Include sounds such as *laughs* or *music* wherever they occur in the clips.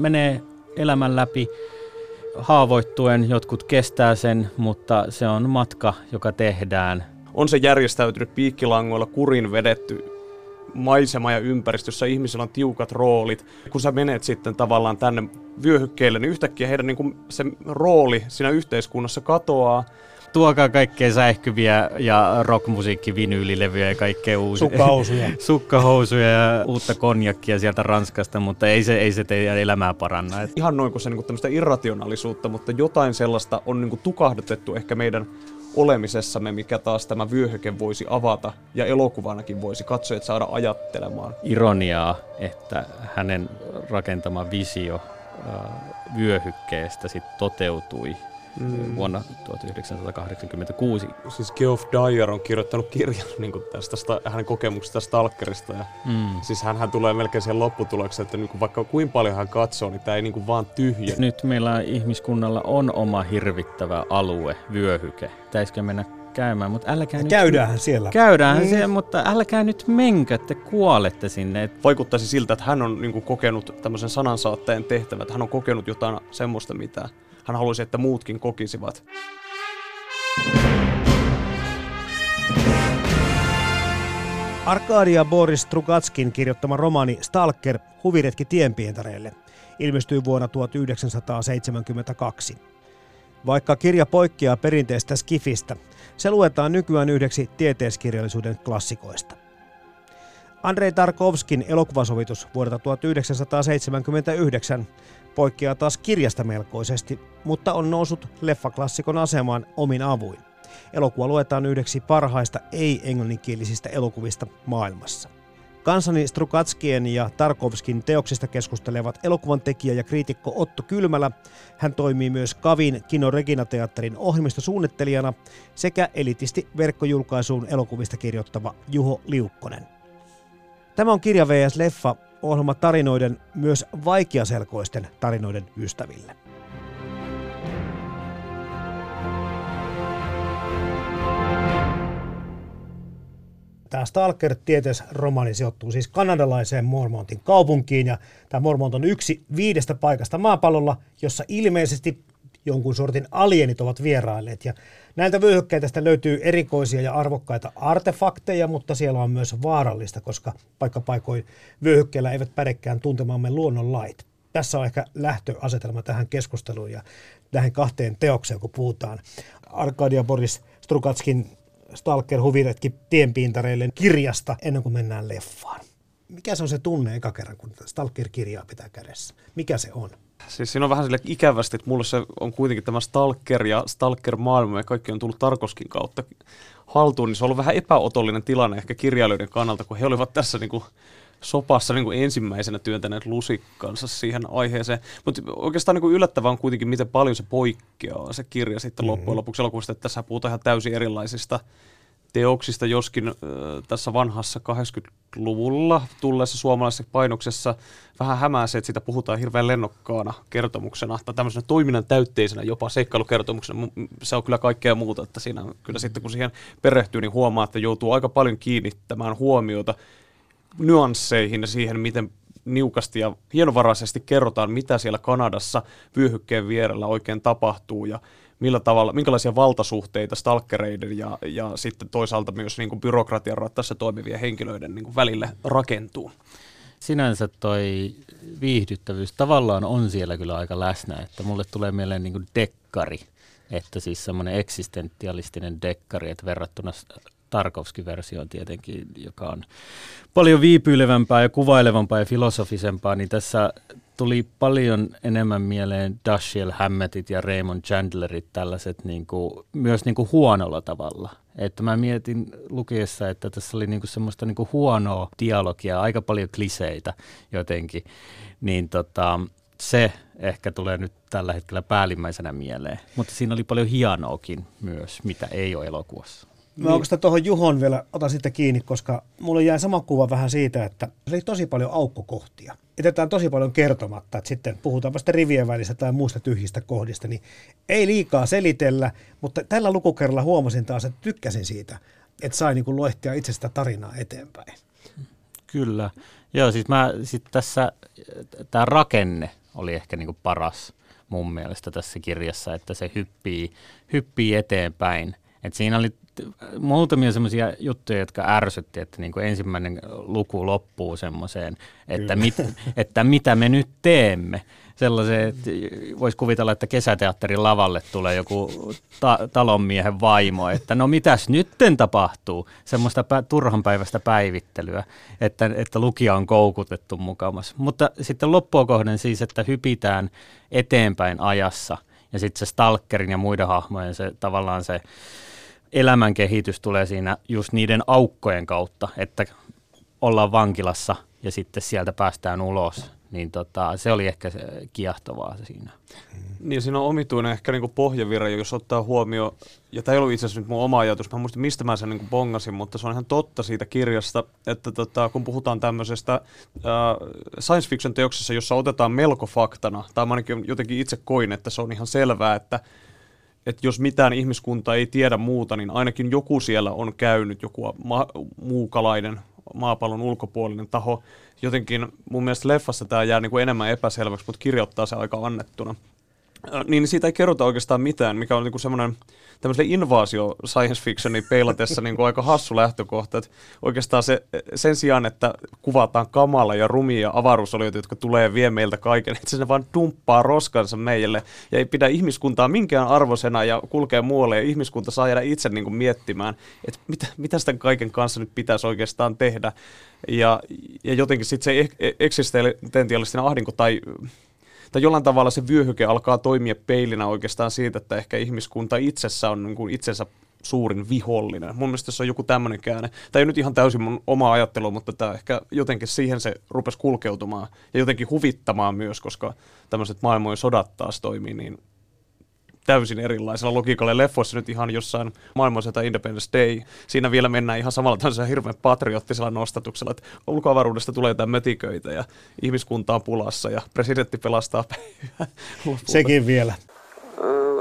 Menee elämän läpi haavoittuen, jotkut kestää sen, mutta se on matka, joka tehdään. On se järjestäytynyt piikkilangoilla kurin vedetty maisema ja ympäristössä ihmisillä on tiukat roolit. Kun sä menet sitten tavallaan tänne vyöhykkeelle, niin yhtäkkiä heidän niin kuin se rooli siinä yhteiskunnassa katoaa. Tuokaa kaikkea säihkyviä ja rockmusiikkivinyylilevyjä ja kaikkea uusia. Sukkahousuja. *laughs* Sukkahousuja ja uutta konjakkia sieltä Ranskasta, mutta ei se, ei se teidän elämää paranna. Et Ihan noin kuin se niin kuin tämmöistä irrationaalisuutta, mutta jotain sellaista on niin kuin tukahdutettu ehkä meidän olemisessamme, mikä taas tämä vyöhyke voisi avata ja elokuvanakin voisi katsojat saada ajattelemaan. ironiaa, että hänen rakentama visio äh, vyöhykkeestä sit toteutui mm. vuonna 1986. Siis Geoff Dyer on kirjoittanut kirjan *laughs* niin kuin tästä sta- hänen kokemuksesta Stalkerista. Ja Mm. Siis hän tulee melkein siihen lopputulokseen, että niin kuin vaikka kuinka paljon hän katsoo, niin tämä ei niin kuin vaan tyhjä. Nyt meillä ihmiskunnalla on oma hirvittävä alue, vyöhyke. Pitäisikö mennä käymään, mutta älkää nyt... Käydäänhän siellä. Käydään Mm. siellä, mutta älkää nyt menkö, te kuolette sinne. Vaikuttaisi siltä, että hän on niin kuin kokenut tämmöisen sanansaatteen tehtävän, että hän on kokenut jotain semmoista, mitä hän haluaisi, että muutkin kokisivat. Arkadia Boris Trugatskin kirjoittama romaani Stalker Huviretki tienpientareille ilmestyi vuonna 1972. Vaikka kirja poikkeaa perinteistä skifistä, se luetaan nykyään yhdeksi tieteiskirjallisuuden klassikoista. Andrei Tarkovskin elokuvasovitus vuodelta 1979 poikkeaa taas kirjasta melkoisesti, mutta on noussut leffaklassikon asemaan omin avuin. Elokuva luetaan yhdeksi parhaista ei-englanninkielisistä elokuvista maailmassa. Kansani Strukatskien ja Tarkovskin teoksista keskustelevat elokuvan tekijä ja kriitikko Otto Kylmälä. Hän toimii myös Kavin Kino Regina Teatterin ohjelmistosuunnittelijana sekä elitisti verkkojulkaisuun elokuvista kirjoittava Juho Liukkonen. Tämä on Kirja VS Leffa, ohjelma tarinoiden, myös vaikeaselkoisten tarinoiden ystäville. Tämä Stalker tieteisromaani sijoittuu siis kanadalaiseen Mormontin kaupunkiin ja tämä Mormont on yksi viidestä paikasta maapallolla, jossa ilmeisesti jonkun sortin alienit ovat vierailleet. Ja näiltä vyöhykkeitä löytyy erikoisia ja arvokkaita artefakteja, mutta siellä on myös vaarallista, koska paikkapaikoin vyöhykkeillä eivät pädekään tuntemamme luonnonlait. Tässä on ehkä lähtöasetelma tähän keskusteluun ja tähän kahteen teokseen, kun puhutaan. Arkadia Boris Strugatskin Stalker Huviretki tienpiintareille kirjasta ennen kuin mennään leffaan. Mikä se on se tunne eka kerran, kun Stalker-kirjaa pitää kädessä? Mikä se on? Siis siinä on vähän sille ikävästi, että mulle se on kuitenkin tämä Stalker ja Stalker-maailma ja kaikki on tullut Tarkoskin kautta haltuun, niin se on ollut vähän epäotollinen tilanne ehkä kirjailijoiden kannalta, kun he olivat tässä niin kuin sopassa niin kuin ensimmäisenä työntäneet lusikkansa siihen aiheeseen. Mutta oikeastaan niin kuin yllättävää on kuitenkin, miten paljon se poikkeaa se kirja sitten mm-hmm. loppujen lopuksi elokuvasta, että tässä puhutaan ihan täysin erilaisista teoksista, joskin äh, tässä vanhassa 80-luvulla tulleessa suomalaisessa painoksessa vähän hämää se, että siitä puhutaan hirveän lennokkaana kertomuksena tai tämmöisenä toiminnan täytteisenä jopa seikkailukertomuksena. Mu- Se on kyllä kaikkea muuta, että siinä kyllä sitten kun siihen perehtyy, niin huomaa, että joutuu aika paljon kiinnittämään huomiota nyansseihin ja siihen, miten niukasti ja hienovaraisesti kerrotaan, mitä siellä Kanadassa vyöhykkeen vierellä oikein tapahtuu ja millä tavalla, minkälaisia valtasuhteita stalkereiden ja, ja sitten toisaalta myös niin kuin byrokratian rattaissa toimivien henkilöiden niin kuin välille rakentuu. sinänsä toi viihdyttävyys tavallaan on siellä kyllä aika läsnä, että mulle tulee mieleen niin kuin dekkari, että siis semmoinen eksistentialistinen dekkari, että verrattuna Tarkovski-versioon tietenkin, joka on paljon viipyilevämpää ja kuvailevampaa ja filosofisempaa, niin tässä tuli paljon enemmän mieleen Dashiell Hammettit ja Raymond Chandlerit tällaiset niin kuin, myös niin kuin huonolla tavalla. Että mä mietin lukiessa, että tässä oli niin kuin semmoista niin kuin huonoa dialogia, aika paljon kliseitä jotenkin, niin tota, se ehkä tulee nyt tällä hetkellä päällimmäisenä mieleen. Mutta siinä oli paljon hienoakin myös, mitä ei ole elokuvassa. Mä niin. oikeastaan tuohon Juhon vielä otan sitten kiinni, koska mulle jäi sama kuva vähän siitä, että se oli tosi paljon aukkokohtia. Jätetään tosi paljon kertomatta, että sitten puhutaan vasta rivien välissä tai muista tyhjistä kohdista, niin ei liikaa selitellä, mutta tällä lukukerralla huomasin taas, että tykkäsin siitä, että sai niin luehtia itse sitä tarinaa eteenpäin. Kyllä. Joo, siis mä sit tässä, tämä rakenne oli ehkä niin paras mun mielestä tässä kirjassa, että se hyppii, hyppii eteenpäin. Et siinä oli muutamia semmoisia juttuja, jotka ärsytti, että niin kuin ensimmäinen luku loppuu semmoiseen, että, mit, että mitä me nyt teemme. Sellaiseen, että voisi kuvitella, että kesäteatterin lavalle tulee joku ta- talonmiehen vaimo, että no mitäs nytten tapahtuu? Semmoista pä- turhanpäiväistä päivittelyä, että, että lukija on koukutettu mukamas. Mutta sitten loppua kohden siis, että hypitään eteenpäin ajassa ja sitten se Stalkerin ja muiden hahmojen se tavallaan se elämän kehitys tulee siinä just niiden aukkojen kautta, että ollaan vankilassa ja sitten sieltä päästään ulos. Niin tota, se oli ehkä se kiehtovaa siinä. Niin siinä on omituinen ehkä niin pohjavira, jos ottaa huomioon, ja tämä ei ollut itse asiassa nyt mun oma ajatus, mä muistin mistä mä sen niin bongasin, mutta se on ihan totta siitä kirjasta, että tota, kun puhutaan tämmöisestä äh, science fiction teoksessa, jossa otetaan melko faktana, tai ainakin jotenkin itse koin, että se on ihan selvää, että että jos mitään ihmiskunta ei tiedä muuta, niin ainakin joku siellä on käynyt, joku ma- muukalainen, maapallon ulkopuolinen taho. Jotenkin mun mielestä leffassa tämä jää niin kuin enemmän epäselväksi, mutta kirjoittaa se aika annettuna. Niin siitä ei kerrota oikeastaan mitään, mikä on niin kuin semmoinen tämmöiselle invaasio science fictionin peilatessa niin kuin aika hassu lähtökohta. Että oikeastaan se, sen sijaan, että kuvataan kamala ja rumia avaruusolioita, jotka tulee vie meiltä kaiken, että se vaan dumppaa roskansa meille ja ei pidä ihmiskuntaa minkään arvosena ja kulkee muualle ja ihmiskunta saa jäädä itse niin kuin miettimään, että mitä, mitä sitä kaiken kanssa nyt pitäisi oikeastaan tehdä. Ja, ja jotenkin sitten se eksistentiaalisten ahdinko tai tai jollain tavalla se vyöhyke alkaa toimia peilinä oikeastaan siitä, että ehkä ihmiskunta itsessä on niin kuin itsensä suurin vihollinen. Mun mielestä se on joku tämmöinen käänne. Tämä ei nyt ihan täysin mun oma ajattelu, mutta tämä ehkä jotenkin siihen se rupesi kulkeutumaan ja jotenkin huvittamaan myös, koska tämmöiset maailmojen sodat taas toimii niin täysin erilaisella logiikalla. Leffoissa nyt ihan jossain maailmansota Independence Day, siinä vielä mennään ihan samalla tämmöisellä hirveän patriottisella nostatuksella, että ulkoavaruudesta tulee jotain mötiköitä ja ihmiskunta on pulassa ja presidentti pelastaa päivää. *laughs* Sekin vielä.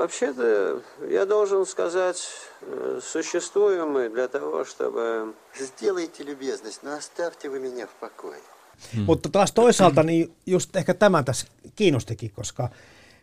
Вообще-то, я должен сказать, существуем мы для того, чтобы... Сделайте любезность, но оставьте вы меня в покое. Hmm. Mutta taas toisaalta niin just ehkä tämä tässä kiinnostikin, koska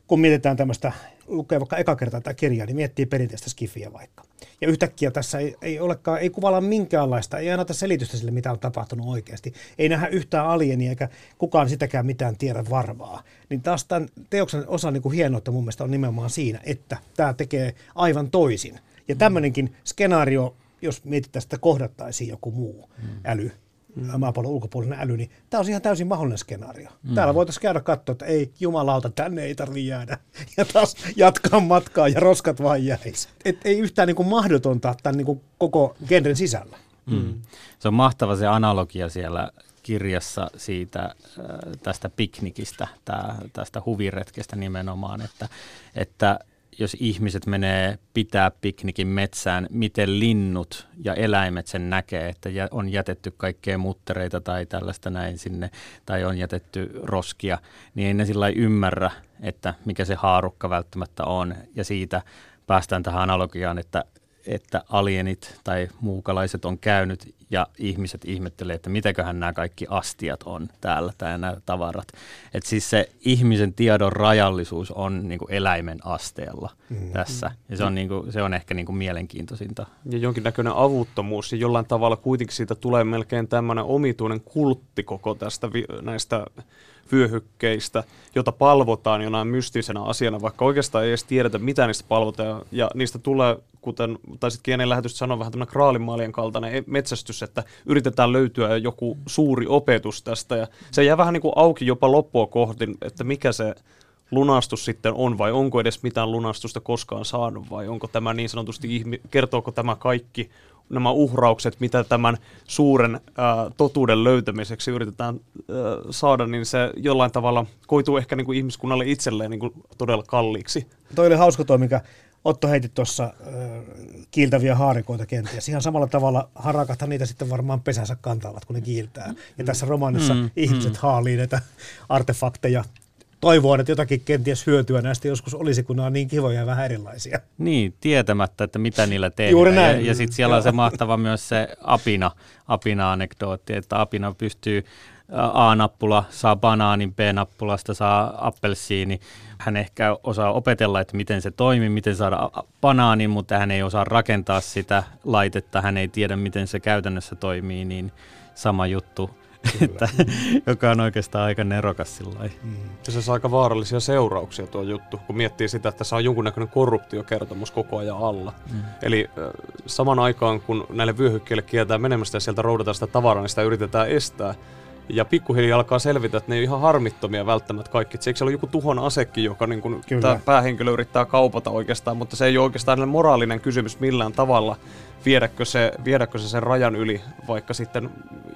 kun mietitään tämmöistä, lukee vaikka eka kertaa tätä kirjaa, niin miettii perinteistä skifiä vaikka. Ja yhtäkkiä tässä ei, ei olekaan, ei kuvalla minkäänlaista, ei anneta selitystä sille, mitä on tapahtunut oikeasti. Ei nähdä yhtään alienia, eikä kukaan sitäkään mitään tiedä varmaa. Niin taas tämän teoksen osa niin kuin hienoutta mun mielestä on nimenomaan siinä, että tämä tekee aivan toisin. Ja tämmöinenkin skenaario, jos mietitään, että kohdattaisiin joku muu mm. äly, mm. maapallon ulkopuolinen äly, niin tämä on ihan täysin mahdollinen skenaario. Mm. Täällä voitaisiin käydä katsoa, että ei jumalauta, tänne ei tarvitse jäädä. Ja taas jatkaa matkaa ja roskat vaan jäisi. Et ei yhtään niin kuin mahdotonta tämän niin kuin koko genren sisällä. Mm. Mm. Se on mahtava se analogia siellä kirjassa siitä äh, tästä piknikistä, tää, tästä huviretkestä nimenomaan, että, että jos ihmiset menee pitää piknikin metsään, miten linnut ja eläimet sen näkee, että on jätetty kaikkea muttereita tai tällaista näin sinne, tai on jätetty roskia, niin ei ne sillä ymmärrä, että mikä se haarukka välttämättä on. Ja siitä päästään tähän analogiaan, että että alienit tai muukalaiset on käynyt ja ihmiset ihmettelee, että mitäköhän nämä kaikki astiat on täällä tai nämä tavarat. Että siis se ihmisen tiedon rajallisuus on niin kuin eläimen asteella mm. tässä ja se on, niin kuin, se on ehkä niin kuin mielenkiintoisinta. Ja jonkinnäköinen avuttomuus ja jollain tavalla kuitenkin siitä tulee melkein tämmöinen omituinen kultti koko tästä vi- näistä vyöhykkeistä, jota palvotaan jonain mystisenä asiana, vaikka oikeastaan ei edes tiedetä, mitä niistä palvotaan. Ja niistä tulee, kuten taisit kienen lähetystä sanoa, vähän tämmöinen kraalimaalien kaltainen metsästys, että yritetään löytyä joku suuri opetus tästä. Ja se jää vähän niin kuin auki jopa loppua kohti, että mikä se lunastus sitten on, vai onko edes mitään lunastusta koskaan saanut, vai onko tämä niin sanotusti, kertooko tämä kaikki nämä uhraukset, mitä tämän suuren ää, totuuden löytämiseksi yritetään ää, saada, niin se jollain tavalla koituu ehkä niin kuin ihmiskunnalle itselleen niin kuin todella kalliiksi. Toi oli hauska toi, mikä Otto heitti tuossa äh, kiiltäviä haarikoita kenties. Ihan samalla tavalla harakathan niitä sitten varmaan pesänsä kantavat, kun ne kiiltää. Ja tässä romaanissa mm, ihmiset mm. haalii näitä artefakteja toivoa, että jotakin kenties hyötyä näistä joskus olisi, kun nämä on niin kivoja ja vähän erilaisia. Niin, tietämättä, että mitä niillä tehdään. Juuri näin. Ja, ja sitten siellä on se mahtava myös se apina, apina-anekdootti, että apina pystyy A-nappula saa banaanin, B-nappulasta saa appelsiini. Hän ehkä osaa opetella, että miten se toimii, miten saada banaanin, mutta hän ei osaa rakentaa sitä laitetta, hän ei tiedä, miten se käytännössä toimii, niin sama juttu että, *laughs* joka on oikeastaan aika nerokas sillä mm. Se saa aika vaarallisia seurauksia tuo juttu, kun miettii sitä, että saa jonkunnäköinen korruptiokertomus koko ajan alla. Mm. Eli saman aikaan, kun näille vyöhykkeille kieltää menemästä ja sieltä roudataan sitä tavaraa, niin sitä yritetään estää. Ja pikkuhiljaa alkaa selvitä, että ne ei ole ihan harmittomia välttämättä kaikki. Eikö siellä ole joku tuhon asekki, joka niin kuin tämä päähenkilö yrittää kaupata oikeastaan, mutta se ei ole oikeastaan moraalinen kysymys millään tavalla, viedäkö se, viedäkö se sen rajan yli vaikka sitten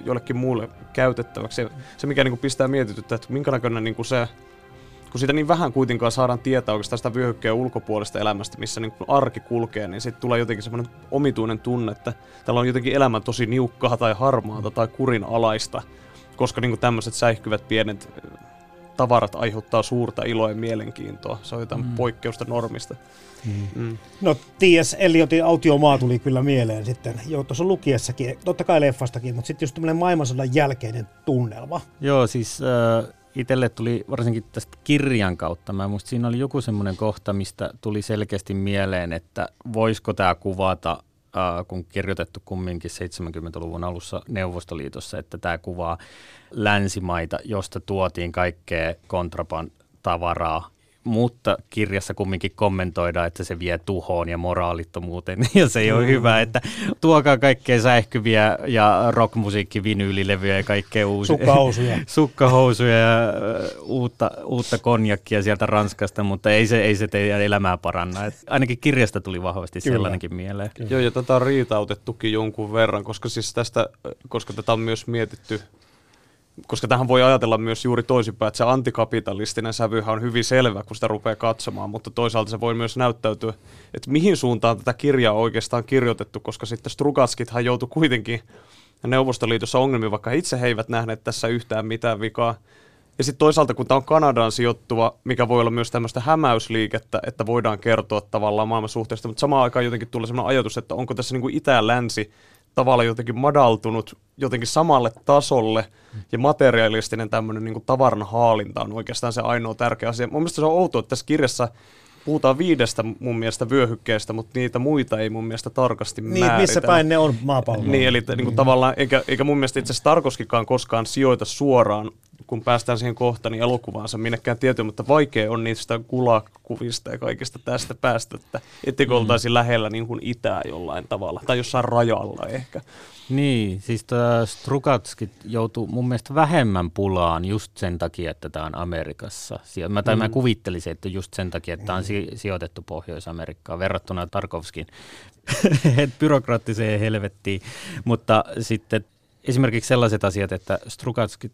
jollekin muulle käytettäväksi. Se, se mikä niin kuin pistää mietityttä, että minkä näköinen niin kuin se, kun siitä niin vähän kuitenkaan saadaan tietää oikeastaan sitä vyöhykkeen ulkopuolesta elämästä, missä niin kuin arki kulkee, niin sitten tulee jotenkin semmoinen omituinen tunne, että täällä on jotenkin elämä tosi niukkaa tai harmaata tai kurinalaista, koska niin kuin tämmöiset säihkyvät pienet tavarat aiheuttaa suurta iloa ja mielenkiintoa. Se on jotain mm. poikkeusta normista. Mm. Mm. No T.S. Eliotin autiomaa tuli kyllä mieleen sitten jo tuossa lukiessakin, totta kai leffastakin, mutta sitten just tämmöinen maailmansodan jälkeinen tunnelma. Joo, siis äh, itselle tuli varsinkin tästä kirjan kautta, mä musta siinä oli joku semmoinen kohta, mistä tuli selkeästi mieleen, että voisiko tämä kuvata Äh, kun kirjoitettu kumminkin 70-luvun alussa Neuvostoliitossa, että tämä kuvaa länsimaita, josta tuotiin kaikkea kontraban tavaraa mutta kirjassa kumminkin kommentoidaan, että se vie tuhoon ja moraalittomuuteen, *laughs* ja se ei ole mm. hyvä, että tuokaa kaikkea säihkyviä ja rockmusiikki, vinyylilevyjä ja kaikkea uusia. Sukkahousuja. *laughs* Sukkahousuja ja uutta, uutta konjakkia sieltä Ranskasta, mutta ei se, ei se teidän elämää paranna. Et ainakin kirjasta tuli vahvasti Kyllä. sellainenkin mieleen. Kyllä. Joo, ja tätä on riitautettukin jonkun verran, koska siis tästä, koska tätä on myös mietitty koska tähän voi ajatella myös juuri toisinpäin, että se antikapitalistinen sävyhän on hyvin selvä, kun sitä rupeaa katsomaan, mutta toisaalta se voi myös näyttäytyä, että mihin suuntaan tätä kirjaa on oikeastaan kirjoitettu, koska sitten Strugatskithan joutui kuitenkin Neuvostoliitossa ongelmiin, vaikka itse he eivät nähneet tässä yhtään mitään vikaa. Ja sitten toisaalta, kun tämä on Kanadaan sijoittuva, mikä voi olla myös tämmöistä hämäysliikettä, että voidaan kertoa tavallaan maailman suhteesta, mutta samaan aikaan jotenkin tulee sellainen ajatus, että onko tässä niin kuin itä ja länsi tavalla jotenkin madaltunut jotenkin samalle tasolle ja materialistinen tämmöinen niin tavaran haalinta on oikeastaan se ainoa tärkeä asia. Mun mielestä se on outoa, että tässä kirjassa puhutaan viidestä mun mielestä vyöhykkeestä, mutta niitä muita ei mun mielestä tarkasti niin, määritä. missä päin ne on maapallolla. Niin, eli niin kuin mm. tavallaan, eikä, eikä mun mielestä itse asiassa Tarkoskikaan koskaan sijoita suoraan kun päästään siihen kohtaan, niin elokuvaansa minnekään tietyn, mutta vaikea on niistä kulakuvista ja kaikista tästä päästä, että etteikö mm. oltaisi lähellä niin kuin itää jollain tavalla, tai jossain rajalla ehkä. Niin, siis Strukatski joutuu mun mielestä vähemmän pulaan just sen takia, että tämä on Amerikassa. Mä, tai mm. mä kuvittelisin, että just sen takia, että tämä on si- sijoitettu Pohjois-Amerikkaan verrattuna Tarkovskin *laughs* byrokraattiseen helvettiin. Mutta sitten esimerkiksi sellaiset asiat, että Strukatskit,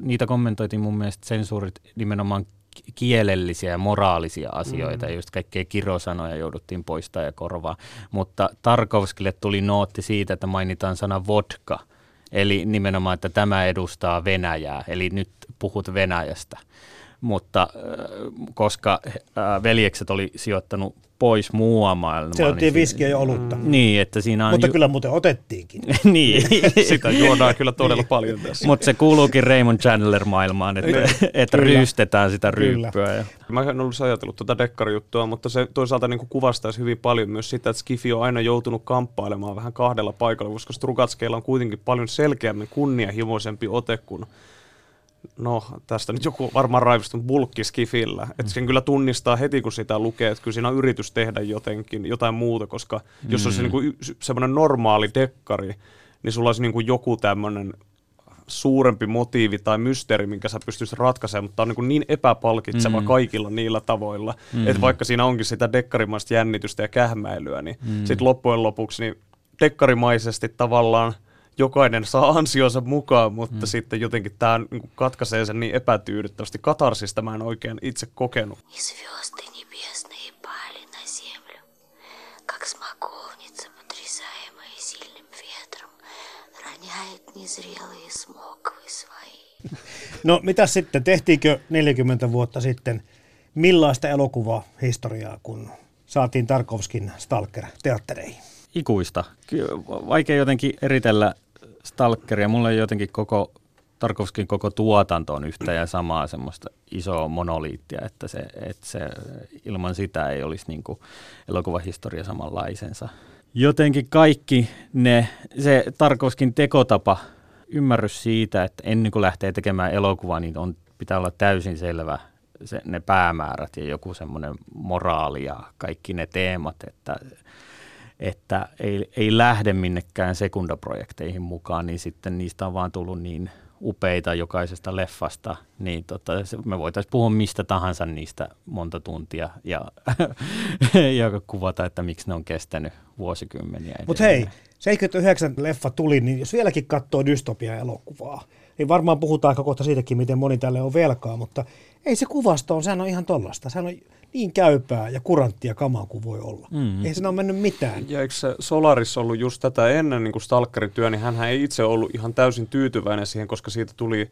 niitä kommentoitiin mun mielestä sensuurit nimenomaan kielellisiä ja moraalisia asioita, mm. just kaikkea kirosanoja jouduttiin poistaa ja korvaa. Mutta Tarkovskille tuli nootti siitä, että mainitaan sana vodka, eli nimenomaan, että tämä edustaa Venäjää, eli nyt puhut Venäjästä. Mutta äh, koska äh, veljekset oli sijoittanut pois muua maailmaa. Se otettiin niin, viskiä ja olutta. Niin, että siinä on... Mutta kyllä muuten otettiinkin. *laughs* niin. *laughs* Sitä juodaan kyllä todella paljon tässä. Mutta se kuuluukin Raymond Chandler-maailmaan, että, että Kyllä. ryystetään sitä Kyllä. ryyppyä. Ja... Mä en ollut ajatellut tuota dekkarijuttua, mutta se toisaalta niin kuvastaisi hyvin paljon myös sitä, että Skifi on aina joutunut kamppailemaan vähän kahdella paikalla, koska Strugatskeilla on kuitenkin paljon selkeämmin kunnianhimoisempi ote kuin No, tästä nyt joku varmaan raivostunut bulkki Skifillä. Että sen kyllä tunnistaa heti, kun sitä lukee, että kyllä siinä on yritys tehdä jotenkin, jotain muuta, koska jos olisi niinku y- semmoinen normaali dekkari, niin sulla olisi niinku joku tämmöinen suurempi motiivi tai mysteeri, minkä sä pystyisit ratkaisemaan, mutta tämä on niin, niin epäpalkitseva mm. kaikilla niillä tavoilla, mm. että vaikka siinä onkin sitä dekkarimaista jännitystä ja kähmäilyä, niin mm. sitten loppujen lopuksi niin dekkarimaisesti tavallaan jokainen saa ansionsa mukaan, mutta mm. sitten jotenkin tämä niin katkaisee sen niin epätyydyttävästi. Katarsista mä en oikein itse kokenut. No mitä sitten, tehtiinkö 40 vuotta sitten millaista elokuvahistoriaa, kun saatiin Tarkovskin Stalker teattereihin? Ikuista. Vaikea jotenkin eritellä Stalkeria. Mulle jotenkin koko Tarkovskin koko tuotanto on yhtä ja samaa semmoista isoa monoliittia, että, se, että se, ilman sitä ei olisi niin kuin elokuvahistoria samanlaisensa. Jotenkin kaikki ne, se Tarkovskin tekotapa, ymmärrys siitä, että ennen kuin lähtee tekemään elokuvaa, niin on, pitää olla täysin selvä se, ne päämäärät ja joku semmoinen moraali ja kaikki ne teemat, että että ei, ei lähde minnekään sekundaprojekteihin mukaan, niin sitten niistä on vaan tullut niin upeita jokaisesta leffasta, niin tota, me voitaisiin puhua mistä tahansa niistä monta tuntia ja, *laughs* ja kuvata, että miksi ne on kestänyt vuosikymmeniä. Mutta hei, 79 leffa tuli, niin jos vieläkin katsoo dystopia-elokuvaa, niin varmaan puhutaan aika kohta siitäkin, miten moni tälle on velkaa, mutta ei se kuvasto on, sehän on ihan tollasta. Sehän on niin käypää ja kuranttia kamaa kuin voi olla. Mm. Ei siinä ole mennyt mitään. Ja eikö se Solaris ollut just tätä ennen niin kuin Stalkerin työ, niin hän ei itse ollut ihan täysin tyytyväinen siihen, koska siitä tuli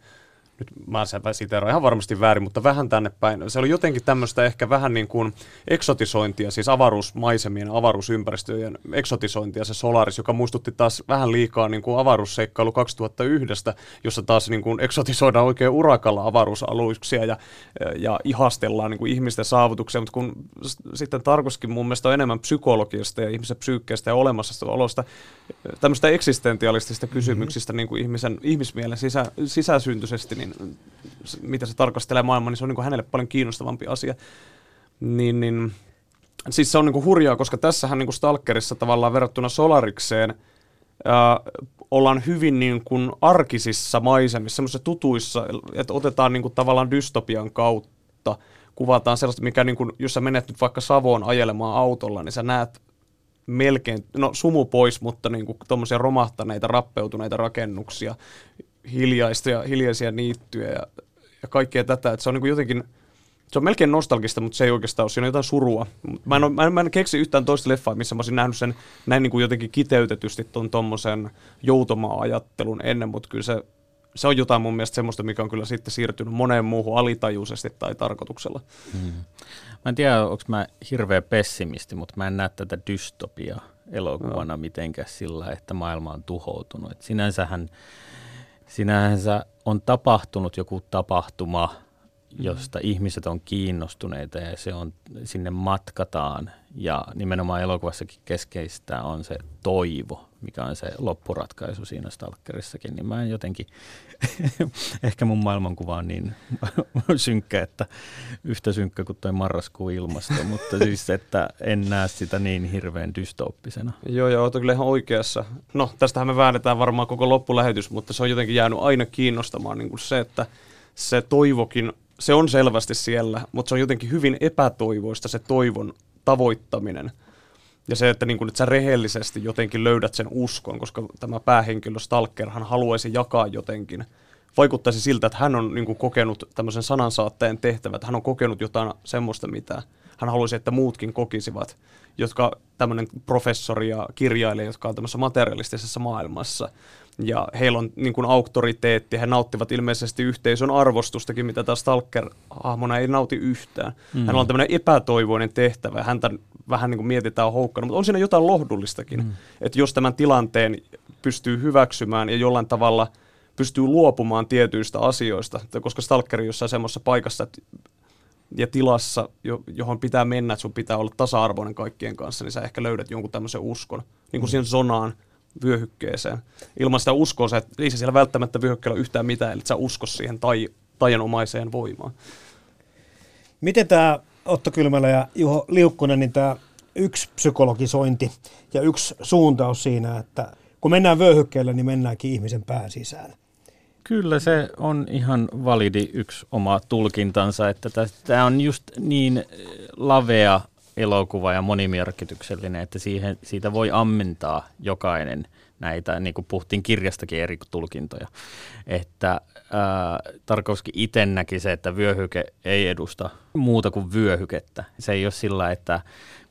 nyt mä sen siteeraan ihan varmasti väärin, mutta vähän tänne päin. Se oli jotenkin tämmöistä ehkä vähän niin kuin eksotisointia, siis avaruusmaisemien, avaruusympäristöjen eksotisointia se Solaris, joka muistutti taas vähän liikaa niin kuin avaruusseikkailu 2001, jossa taas niin kuin eksotisoidaan oikein urakalla avaruusaluksia ja, ja ihastellaan niin kuin ihmisten saavutuksia, mutta kun sitten Tarkoskin mun mielestä on enemmän psykologiasta ja ihmisen psyykkeestä ja olemassaolosta, tämmöistä eksistentialistisista kysymyksistä niin kuin ihmisen, ihmismielen sisä, sisäsyntyisesti, niin se- mitä se tarkastelee maailmaa, niin se on niin kuin hänelle paljon kiinnostavampi asia. Niin, niin, siis se on niin kuin hurjaa, koska tässähän niin kuin Stalkerissa tavallaan verrattuna Solarikseen ää, ollaan hyvin niin kuin arkisissa maisemissa, semmoisissa tutuissa, että otetaan niin kuin tavallaan dystopian kautta, kuvataan sellaista, mikä niin kuin, jos sä menet nyt vaikka Savoon ajelemaan autolla, niin sä näet melkein, no sumu pois, mutta niin kuin tuommoisia romahtaneita, rappeutuneita rakennuksia, hiljaista ja hiljaisia niittyjä ja, ja kaikkea tätä, että se on niin kuin jotenkin, se on melkein nostalgista, mutta se ei oikeastaan ole, siinä on jotain surua. Mä en, mä en, mä en keksi yhtään toista leffaa, missä mä olisin nähnyt sen näin niin kuin jotenkin kiteytetysti ton tommosen joutomaa-ajattelun ennen, mutta kyllä se, se on jotain mun mielestä semmoista, mikä on kyllä sitten siirtynyt moneen muuhun alitajuisesti tai tarkoituksella. Mä en tiedä, onko mä hirveä pessimisti, mutta mä en näe tätä dystopia elokuvana mitenkään sillä, että maailma on tuhoutunut. Et sinänsähän, sinänsä on tapahtunut joku tapahtuma, josta ihmiset on kiinnostuneita ja se on, sinne matkataan. Ja nimenomaan elokuvassakin keskeistä on se toivo, mikä on se loppuratkaisu siinä Stalkerissakin. Niin mä en jotenkin, *laughs* ehkä mun maailmankuva on niin *laughs* synkkä, että yhtä synkkä kuin toi marraskuun ilmasto, *laughs* mutta siis, että en näe sitä niin hirveän dystooppisena. Joo, ja oot kyllä ihan oikeassa. No, tästähän me väännetään varmaan koko loppulähetys, mutta se on jotenkin jäänyt aina kiinnostamaan niin kuin se, että se toivokin, se on selvästi siellä, mutta se on jotenkin hyvin epätoivoista se toivon tavoittaminen. Ja se, että, niin kuin, että sä rehellisesti jotenkin löydät sen uskon, koska tämä päähenkilö Stalker, hän haluaisi jakaa jotenkin. Vaikuttaisi siltä, että hän on niin kuin, kokenut tämmöisen sanansaatteen tehtävät, hän on kokenut jotain semmoista, mitä hän haluaisi, että muutkin kokisivat, jotka tämmöinen professori ja kirjailija, jotka on tämmöisessä materialistisessa maailmassa. ja heillä on niin kuin auktoriteetti, he nauttivat ilmeisesti yhteisön arvostustakin, mitä tämä Stalker-hahmona ei nauti yhtään. Mm. Hänellä on tämmöinen epätoivoinen tehtävä, häntä vähän niin kuin mietitään houkkana, mutta on siinä jotain lohdulistakin, mm. että jos tämän tilanteen pystyy hyväksymään ja jollain tavalla pystyy luopumaan tietyistä asioista, koska Stalkeri jossain semmoisessa paikassa ja tilassa, johon pitää mennä, että sun pitää olla tasa-arvoinen kaikkien kanssa, niin sä ehkä löydät jonkun tämmöisen uskon, niin kuin mm. siihen zonaan, vyöhykkeeseen. Ilman sitä uskoa, sä et, ei se siellä välttämättä vyöhykkeellä yhtään mitään, eli sä usko siihen tai, taianomaiseen voimaan. Miten tämä Otto Kylmälä ja Juho Liukkonen, niin tämä yksi psykologisointi ja yksi suuntaus siinä, että kun mennään vyöhykkeelle, niin mennäänkin ihmisen pään sisään. Kyllä se on ihan validi yksi oma tulkintansa, että tämä on just niin lavea elokuva ja monimerkityksellinen, että siihen, siitä voi ammentaa jokainen näitä, niin kuin puhuttiin kirjastakin eri tulkintoja. Että Tarkovski itse näki se, että vyöhyke ei edusta muuta kuin vyöhykettä. Se ei ole sillä, että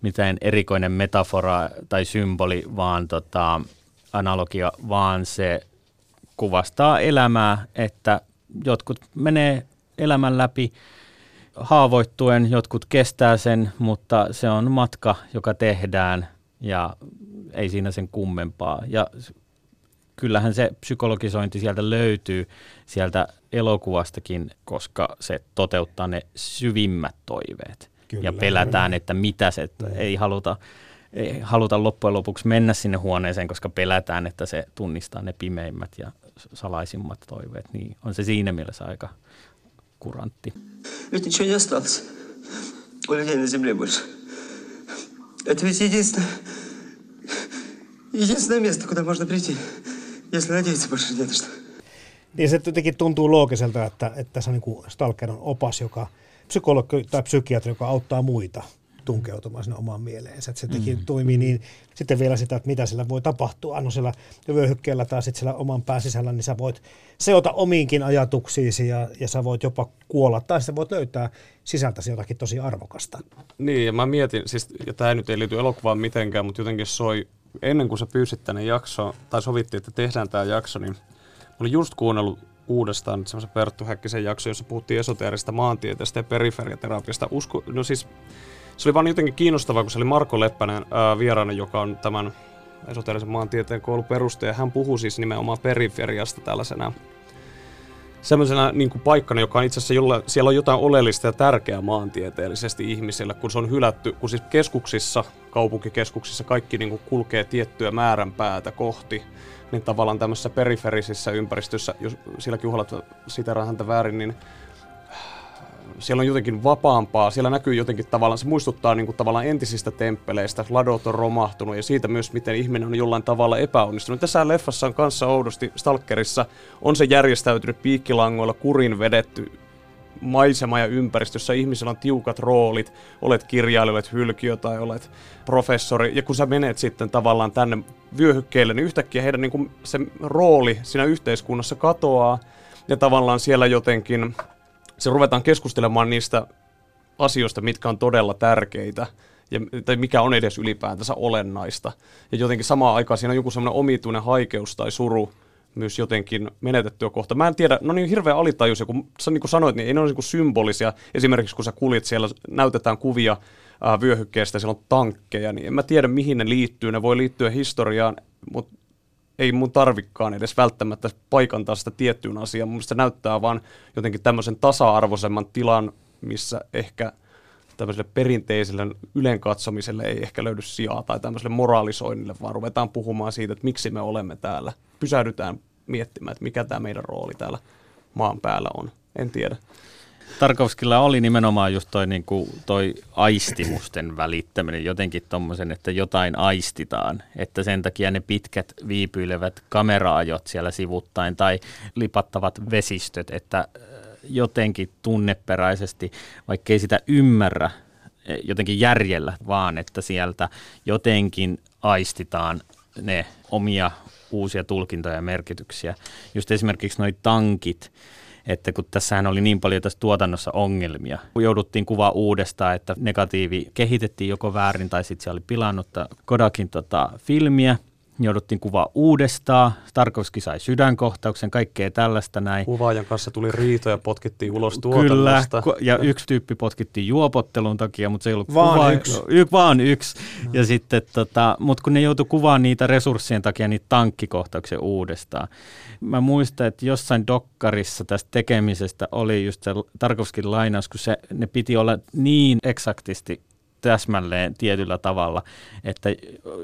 mitään erikoinen metafora tai symboli, vaan tota, analogia, vaan se kuvastaa elämää, että jotkut menee elämän läpi haavoittuen, jotkut kestää sen, mutta se on matka, joka tehdään ja ei siinä sen kummempaa. Ja kyllähän se psykologisointi sieltä löytyy sieltä elokuvastakin, koska se toteuttaa ne syvimmät toiveet. Kyllä, ja pelätään, kyllä. että mitä se, että niin. ei haluta, ei haluta loppujen lopuksi mennä sinne huoneeseen, koska pelätään, että se tunnistaa ne pimeimmät ja salaisimmat toiveet. Niin on se siinä mielessä aika kurantti. Ведь ничего не осталось у людей на земле больше. Это ведь единственное, единственное место, куда можно прийти, если надеяться больше не на что. Niin se jotenkin tuntuu loogiselta, että, että se on niin Stalker on opas, joka psykologi tai psykiatri, joka auttaa muita tunkeutumaan sinne omaan mieleensä. Että se teki, mm. toimii niin, sitten vielä sitä, että mitä sillä voi tapahtua. No siellä vyöhykkeellä tai sitten siellä oman pään sisällä, niin sä voit seota omiinkin ajatuksiisi ja, ja sä voit jopa kuolla. Tai sä voit löytää sisältäsi jotakin tosi arvokasta. Niin, ja mä mietin, siis, ja tämä nyt ei liity elokuvaan mitenkään, mutta jotenkin soi, ennen kuin sä pyysit tänne jakso, tai sovittiin, että tehdään tämä jakso, niin mä olin just kuunnellut uudestaan semmoisen Perttu Häkkisen jakso, jossa puhuttiin esoteerista maantieteestä ja periferiaterapiasta. Usko, no siis se oli vaan jotenkin kiinnostavaa, kun se oli Marko Leppänen ää, vieraana, joka on tämän esoteerisen maantieteen koulun perustaja. Hän puhuu siis nimenomaan periferiasta tällaisena semmoisena niin kuin paikkana, joka on itse asiassa jolla, siellä on jotain oleellista ja tärkeää maantieteellisesti ihmisille, kun se on hylätty, kun siis keskuksissa, kaupunkikeskuksissa kaikki niin kuin kulkee tiettyä määränpäätä kohti, niin tavallaan tämmöisessä periferisissä ympäristössä, jos silläkin uhlat sitä häntä väärin, niin siellä on jotenkin vapaampaa, siellä näkyy jotenkin tavallaan, se muistuttaa niin kuin tavallaan entisistä temppeleistä, ladot on romahtunut ja siitä myös, miten ihminen on jollain tavalla epäonnistunut. Tässä leffassa on kanssa oudosti, Stalkerissa on se järjestäytynyt piikkilangoilla kurin vedetty maisema ja ympäristö, jossa ihmisellä on tiukat roolit, olet kirjailija, olet hylkiö tai olet professori, ja kun sä menet sitten tavallaan tänne vyöhykkeelle, niin yhtäkkiä heidän niin kuin se rooli siinä yhteiskunnassa katoaa, ja tavallaan siellä jotenkin se ruvetaan keskustelemaan niistä asioista, mitkä on todella tärkeitä ja, tai mikä on edes ylipäätänsä olennaista. Ja jotenkin samaan aikaan siinä on joku semmoinen omituinen haikeus tai suru myös jotenkin menetettyä kohta. Mä en tiedä, no niin hirveän alitajuisia, kun sä niin kuin sanoit, niin ei ne ole niin symbolisia. Esimerkiksi kun sä kulit siellä, näytetään kuvia ää, vyöhykkeestä, siellä on tankkeja, niin en mä tiedä mihin ne liittyy. Ne voi liittyä historiaan, mutta ei mun tarvikkaan edes välttämättä paikantaa sitä tiettyyn asiaan. Mun se näyttää vaan jotenkin tämmöisen tasa-arvoisemman tilan, missä ehkä tämmöiselle perinteiselle ylen katsomiselle ei ehkä löydy sijaa tai tämmöiselle moraalisoinnille, vaan ruvetaan puhumaan siitä, että miksi me olemme täällä. Pysähdytään miettimään, että mikä tämä meidän rooli täällä maan päällä on. En tiedä. Tarkovskilla oli nimenomaan just toi, niin kuin, toi aistimusten välittäminen, jotenkin tommosen, että jotain aistitaan, että sen takia ne pitkät viipyilevät kameraajot siellä sivuttain tai lipattavat vesistöt, että äh, jotenkin tunneperäisesti, vaikkei sitä ymmärrä eh, jotenkin järjellä, vaan että sieltä jotenkin aistitaan ne omia uusia tulkintoja ja merkityksiä. Just esimerkiksi noi tankit, että kun tässähän oli niin paljon tässä tuotannossa ongelmia, kun jouduttiin kuvaa uudestaan, että negatiivi kehitettiin joko väärin tai sitten se oli pilannut Kodakin tota, filmiä, jouduttiin kuvaa uudestaan. Tarkovski sai sydänkohtauksen, kaikkea tällaista näin. Kuvaajan kanssa tuli riito ja potkittiin ulos Kyllä, tuotannosta. ku- ja yksi tyyppi potkittiin juopottelun takia, mutta se ei ollut Vaan kuva- yksi. Y- vaan yksi. Ja sitten, tota, mutta kun ne joutui kuvaamaan niitä resurssien takia niitä tankkikohtauksia uudestaan. Mä muistan, että jossain dokkarissa tästä tekemisestä oli just se Tarkovskin lainaus, kun se, ne piti olla niin eksaktisti täsmälleen tietyllä tavalla, että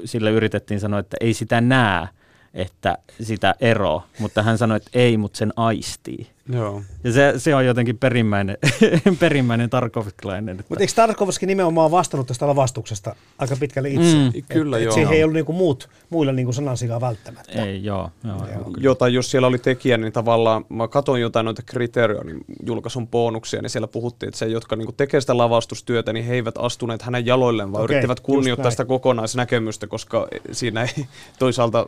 sille yritettiin sanoa, että ei sitä näe, että sitä eroa, mutta hän sanoi, että ei, mutta sen aistii. Joo. Ja se, se on jotenkin perimmäinen, *laughs* perimmäinen tarkovskilainen. Että, Mutta eikö Tarkovski nimenomaan vastannut tästä lavastuksesta aika pitkälle itse? Mm. Et- Kyllä, et joo. Siihen ei ollut niinku muut, muilla niinku sanansijaa välttämättä. ei, joo, joo, joo. Jota jos siellä oli tekijä, niin tavallaan mä katsoin jotain noita kriteerionin julkaisun bonuksia, niin siellä puhuttiin, että se, jotka niin tekee sitä lavastustyötä, niin he eivät astuneet hänen jaloilleen, vaan Okei, yrittivät kunnioittaa sitä kokonaisnäkemystä, koska siinä ei toisaalta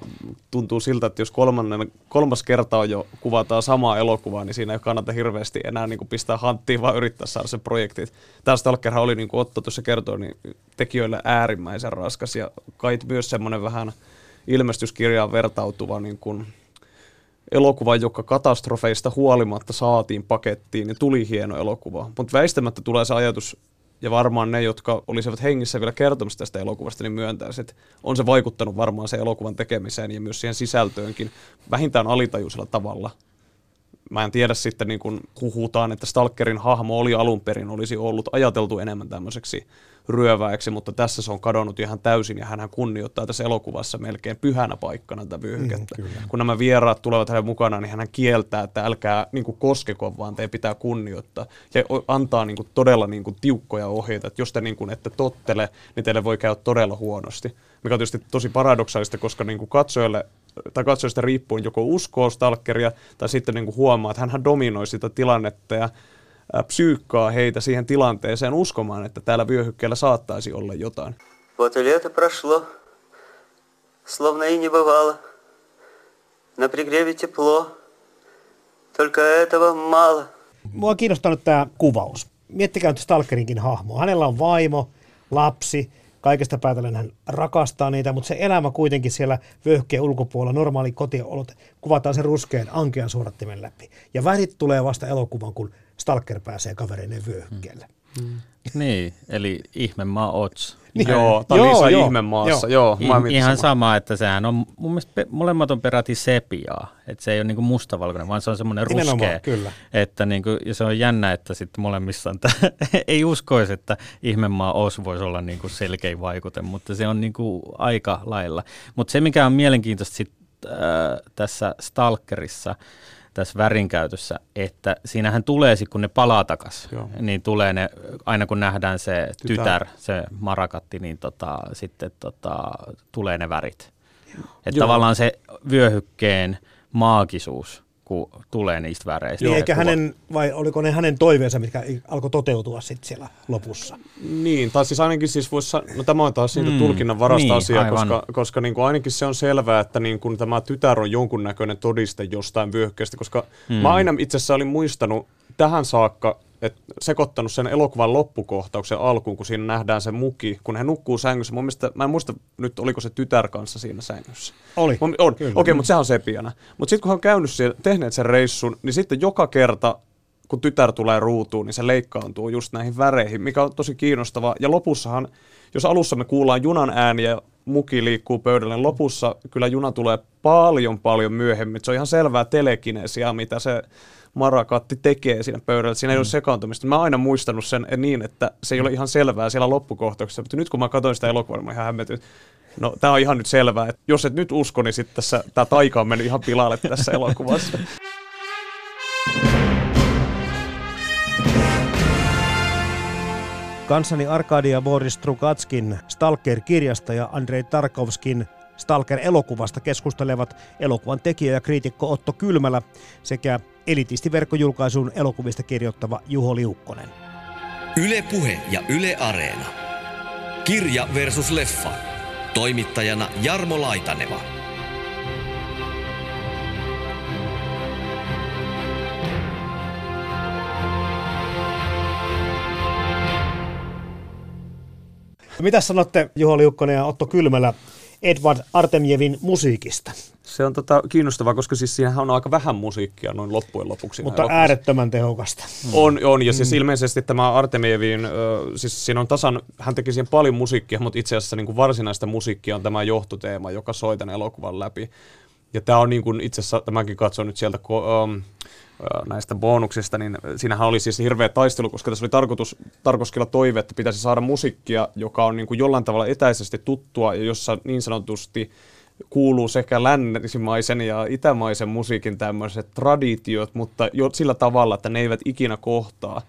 tuntuu siltä, että jos kolmannen, kolmas kerta on jo kuvataan samaa elokuvaa, niin siinä ei kannata hirveästi enää niin pistää hanttiin, vaan yrittää saada se projekti. Tämä Stalkerhan oli, niin kuin Otto tuossa kertoi, niin tekijöille äärimmäisen raskas ja kai myös semmoinen vähän ilmestyskirjaan vertautuva niin kuin elokuva, joka katastrofeista huolimatta saatiin pakettiin, niin tuli hieno elokuva. Mutta väistämättä tulee se ajatus, ja varmaan ne, jotka olisivat hengissä vielä kertomassa tästä elokuvasta, niin myöntäisi, että on se vaikuttanut varmaan se elokuvan tekemiseen ja myös siihen sisältöönkin vähintään alitajuisella tavalla. Mä en tiedä sitten, niin kun huhutaan, että Stalkerin hahmo oli alun perin, olisi ollut ajateltu enemmän tämmöiseksi ryöväeksi, mutta tässä se on kadonnut ihan täysin ja hän kunnioittaa tässä elokuvassa melkein pyhänä paikkana tätä vyöhykettä. Mm, Kun nämä vieraat tulevat hänen mukanaan, niin hän kieltää, että älkää niin kuin koskeko, vaan teidän pitää kunnioittaa. Ja antaa niin kuin todella niin kuin tiukkoja ohjeita, että jos te niin kuin ette tottele, niin teille voi käydä todella huonosti. Mikä on tietysti tosi paradoksaalista, koska niin kuin katsojalle tai katsojasta riippuen joko uskoo Stalkeria tai sitten niin kuin huomaa, että hän dominoi sitä tilannetta ja ää, psyykkaa heitä siihen tilanteeseen uskomaan, että täällä vyöhykkeellä saattaisi olla jotain. Вот и лето прошло, словно и не бывало. На пригреве тепло, только этого мало. Mua kiinnostaa nyt tämä kuvaus. Miettikää nyt Stalkerinkin hahmoa. Hänellä on vaimo, lapsi, kaikesta päätellen hän rakastaa niitä, mutta se elämä kuitenkin siellä vyöhykkeen ulkopuolella, normaali kotiolot, kuvataan sen ruskean ankean suodattimen läpi. Ja värit tulee vasta elokuvan, kun Stalker pääsee kavereiden vyöhykkeelle. Niin, eli ihmemaa Ots. Niin. Joo, tämä on Joo, Liisa joo, ihmemaassa. joo. Joo, joo mä I, ihan samaa. sama, että sehän on, mun mielestä pe- molemmat on peräti sepiaa, että se ei ole niinku mustavalkoinen, vaan se on semmoinen ruskea. kyllä. Että niinku, ja se on jännä, että sitten molemmissa on, tää, *laughs* ei uskoisi, että ihmemaa Os voisi olla niinku selkein vaikute, mutta se on niinku aika lailla. Mutta se, mikä on mielenkiintoista sit, äh, tässä Stalkerissa, tässä värinkäytössä, että siinähän tulee sitten, kun ne palaa takas, Joo. niin tulee ne, aina kun nähdään se Tytär. tytär, se marakatti, niin tota, sitten tota, tulee ne värit. Että tavallaan se vyöhykkeen maagisuus, kun tulee niistä väreistä. Niin eikä kuva. hänen, vai oliko ne hänen toiveensa, mitkä alkoi toteutua sitten siellä lopussa? Niin, tai siis ainakin siis voisi sa- no tämä on taas siitä Mm, tulkinnan varasta niin, asiaa, aivan. koska, koska niin kuin ainakin se on selvää, että niin kuin tämä tytär on jonkunnäköinen todiste jostain vyöhykkeestä, koska mm. mä aina itse asiassa olin muistanut tähän saakka, että sekoittanut sen elokuvan loppukohtauksen alkuun, kun siinä nähdään se muki, kun hän nukkuu sängyssä. Mun mielestä, mä en muista nyt, oliko se tytär kanssa siinä sängyssä. Oli. On, on. Okei, mutta sehän on sepiänä. Mutta sitten kun hän on käynyt siellä, tehneet sen reissun, niin sitten joka kerta, kun tytär tulee ruutuun, niin se leikkaantuu just näihin väreihin, mikä on tosi kiinnostavaa. Ja lopussahan, jos alussa me kuullaan junan ääniä ja muki liikkuu pöydälle, niin lopussa kyllä juna tulee paljon paljon myöhemmin. Se on ihan selvää telekinesia, mitä se Marakatti tekee siinä pöydällä. Siinä ei ole sekaantumista. Mä oon aina muistanut sen niin, että se ei ole ihan selvää siellä loppukohtauksessa. Mutta nyt kun mä katsoin sitä elokuvaa, niin mä ihan hämmetyin. No, tää on ihan nyt selvää, että jos et nyt usko, niin sitten tässä tää taika on mennyt ihan pilalle tässä *laughs* elokuvassa. Kanssani Arkadia Boris Trukatskin Stalker-kirjasta ja Andrei Tarkovskin Stalker-elokuvasta keskustelevat elokuvan tekijä ja kriitikko Otto Kylmälä sekä elitistiverkkojulkaisun elokuvista kirjoittava Juho Liukkonen. Yle Puhe ja Yle Areena. Kirja versus leffa. Toimittajana Jarmo Laitaneva. Mitä sanotte Juho Liukkonen ja Otto Kylmälä Edward Artemjevin musiikista, Se on tota, kiinnostavaa, koska siis siinähän on aika vähän musiikkia noin loppujen lopuksi. mutta elokuvassa. äärettömän tehokasta. On, on, ja siis ilmeisesti tämä Artemievin, ö, siis siinä on tasan, hän teki siihen paljon musiikkia, mutta itse asiassa niin kuin varsinaista musiikkia on tämä johtoteema, joka soi tämän elokuvan läpi. Ja tämä on niin kuin itse asiassa, tämäkin katson nyt sieltä um, näistä bonuksista, niin siinähän oli siis hirveä taistelu, koska tässä oli tarkoitus, Tarkoskilla toive, että pitäisi saada musiikkia, joka on niin kuin jollain tavalla etäisesti tuttua ja jossa niin sanotusti kuuluu sekä länsimaisen ja itämaisen musiikin tämmöiset traditiot, mutta jo sillä tavalla, että ne eivät ikinä kohtaa.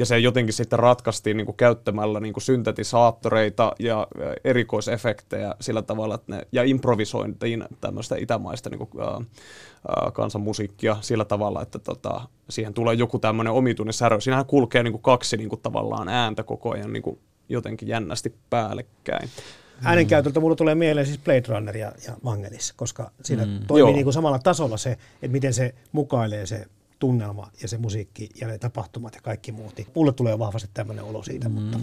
Ja se jotenkin sitten ratkaistiin niin kuin käyttämällä niin kuin syntetisaattoreita ja erikoisefektejä sillä tavalla, että ne, ja improvisointiin tämmöistä itämaista niin kuin, ä, ä, kansanmusiikkia sillä tavalla, että tota, siihen tulee joku tämmöinen omituinen särö. Siinähän kulkee niin kuin kaksi niin kuin tavallaan ääntä koko ajan niin kuin jotenkin jännästi päällekkäin. Äänenkäytöltä mulla tulee mieleen siis Blade Runner ja, ja Vangelis, koska siinä mm. toimii Joo. niin kuin samalla tasolla se, että miten se mukailee se tunnelma ja se musiikki ja ne tapahtumat ja kaikki muut. Niin Mulle tulee vahvasti tämmöinen olo siitä, mm. mutta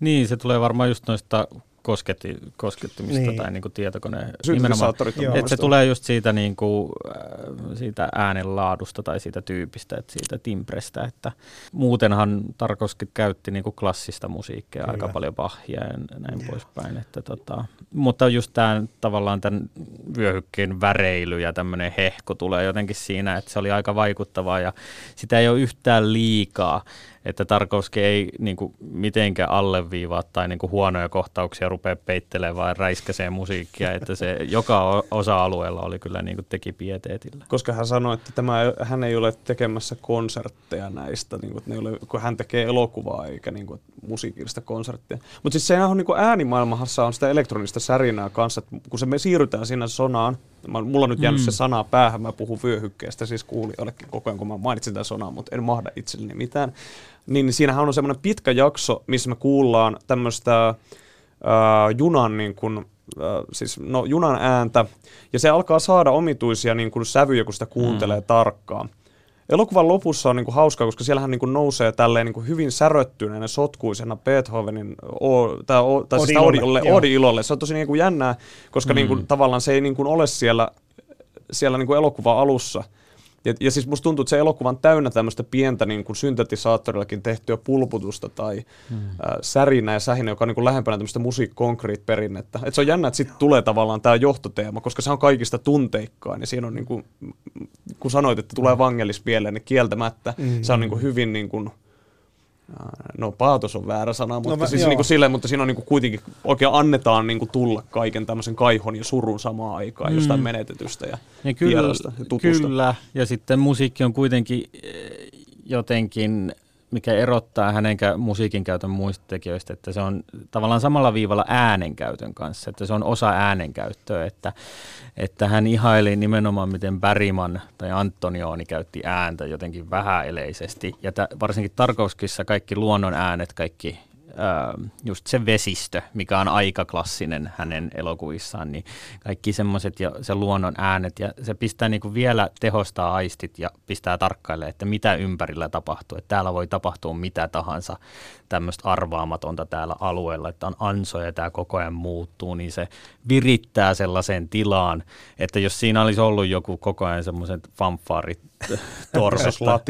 Niin, se tulee varmaan just noista kosketti, koskettimista Niin. tai niin kuin tietokone. Syntetisaattorit on Joo. Että se tulee just siitä, niin kuin, äh, siitä äänenlaadusta tai siitä tyypistä, että siitä timbrestä. Että muutenhan Tarkovskit käytti niin kuin klassista musiikkia, Kyllä. aika paljon Bachia ja näin poispäin. Että tota, mutta just tämä tavallaan tämän vyöhykkeen väreily ja tämmöinen hehku tulee jotenkin siinä, että se oli aika vaikuttavaa ja sitä ei ole yhtään liikaa että Tarkovski ei niin kuin, mitenkään alleviivaa tai niin kuin, huonoja kohtauksia rupea peittelemään vaan räiskäsee musiikkia, että se *laughs* joka osa-alueella oli kyllä niin kuin, teki pieteetillä. Koska hän sanoi, että tämä, hän ei ole tekemässä konsertteja näistä, niin kuin, ne ole, kun hän tekee elokuvaa eikä niin kuin, musiikillista konserttia. Mutta siis sehän on niin kuin äänimaailmassa on sitä elektronista särinää kanssa, että kun se me siirrytään sinne sonaan, mä, mulla on nyt jäänyt mm. se sana päähän, mä puhun vyöhykkeestä siis kuulijoillekin koko ajan, kun mä mainitsin tämän sanan, mutta en mahda itselleni mitään. Niin, siinähän on semmoinen pitkä jakso, missä me kuullaan tämmöistä äh, junan niin kuin, äh, siis no, junan ääntä, ja se alkaa saada omituisia niin kuin sävyjä, kun sitä kuuntelee mm. tarkkaan. Elokuvan lopussa on niin kuin hauskaa, koska siellähän niin kuin nousee tälleen niin kuin hyvin säröttyneenä, sotkuisena Beethovenin, o, tai, o, tai Odi siis ilolle, Odille, joo. Odi ilolle. Se on tosi niin kuin jännää, koska mm. niin kuin, tavallaan se ei niin kuin ole siellä, siellä niin kuin elokuvan alussa. Ja, ja siis musta tuntuu, että se elokuva on täynnä tämmöistä pientä niin kuin syntetisaattorillakin tehtyä pulputusta tai mm. äh, särinä ja sähinä, joka on niin kuin lähempänä tämmöistä musiikkonkriit-perinnettä. Et se on jännä, että sitten tulee tavallaan tämä johtoteema, koska se on kaikista tunteikkaan ja siinä on niin kuin, kun sanoit, että tulee vangelis mieleen, niin kieltämättä mm. se on niin kuin hyvin niin kuin, No paatos on väärä sana, mutta, mä- no, siis joo. niin kuin silleen, mutta siinä on niin kuin kuitenkin oikein annetaan niin kuin tulla kaiken tämmöisen kaihon ja surun samaan aikaan mm. jostain menetetystä ja, Ja kyllä, vierasta ja tutusta. kyllä, ja sitten musiikki on kuitenkin eh, jotenkin, mikä erottaa hänen musiikin käytön muista tekijöistä, että se on tavallaan samalla viivalla äänenkäytön kanssa, että se on osa äänenkäyttöä, että, että hän ihaili nimenomaan, miten Bergman tai Antonioni käytti ääntä jotenkin vähäeleisesti, ja tä, varsinkin Tarkovskissa kaikki luonnon äänet, kaikki äh, just se vesistö, mikä on aika klassinen hänen elokuvissaan, niin kaikki semmoiset ja se luonnon äänet ja se pistää niin kuin vielä tehostaa aistit ja pistää tarkkaille, että mitä ympärillä tapahtuu. Että täällä voi tapahtua mitä tahansa tämmöistä arvaamatonta täällä alueella, että on ansoja ja tämä koko ajan muuttuu, niin se virittää sellaiseen tilaan, että jos siinä olisi ollut joku koko ajan semmoiset fanfaarit *laughs* torsosta.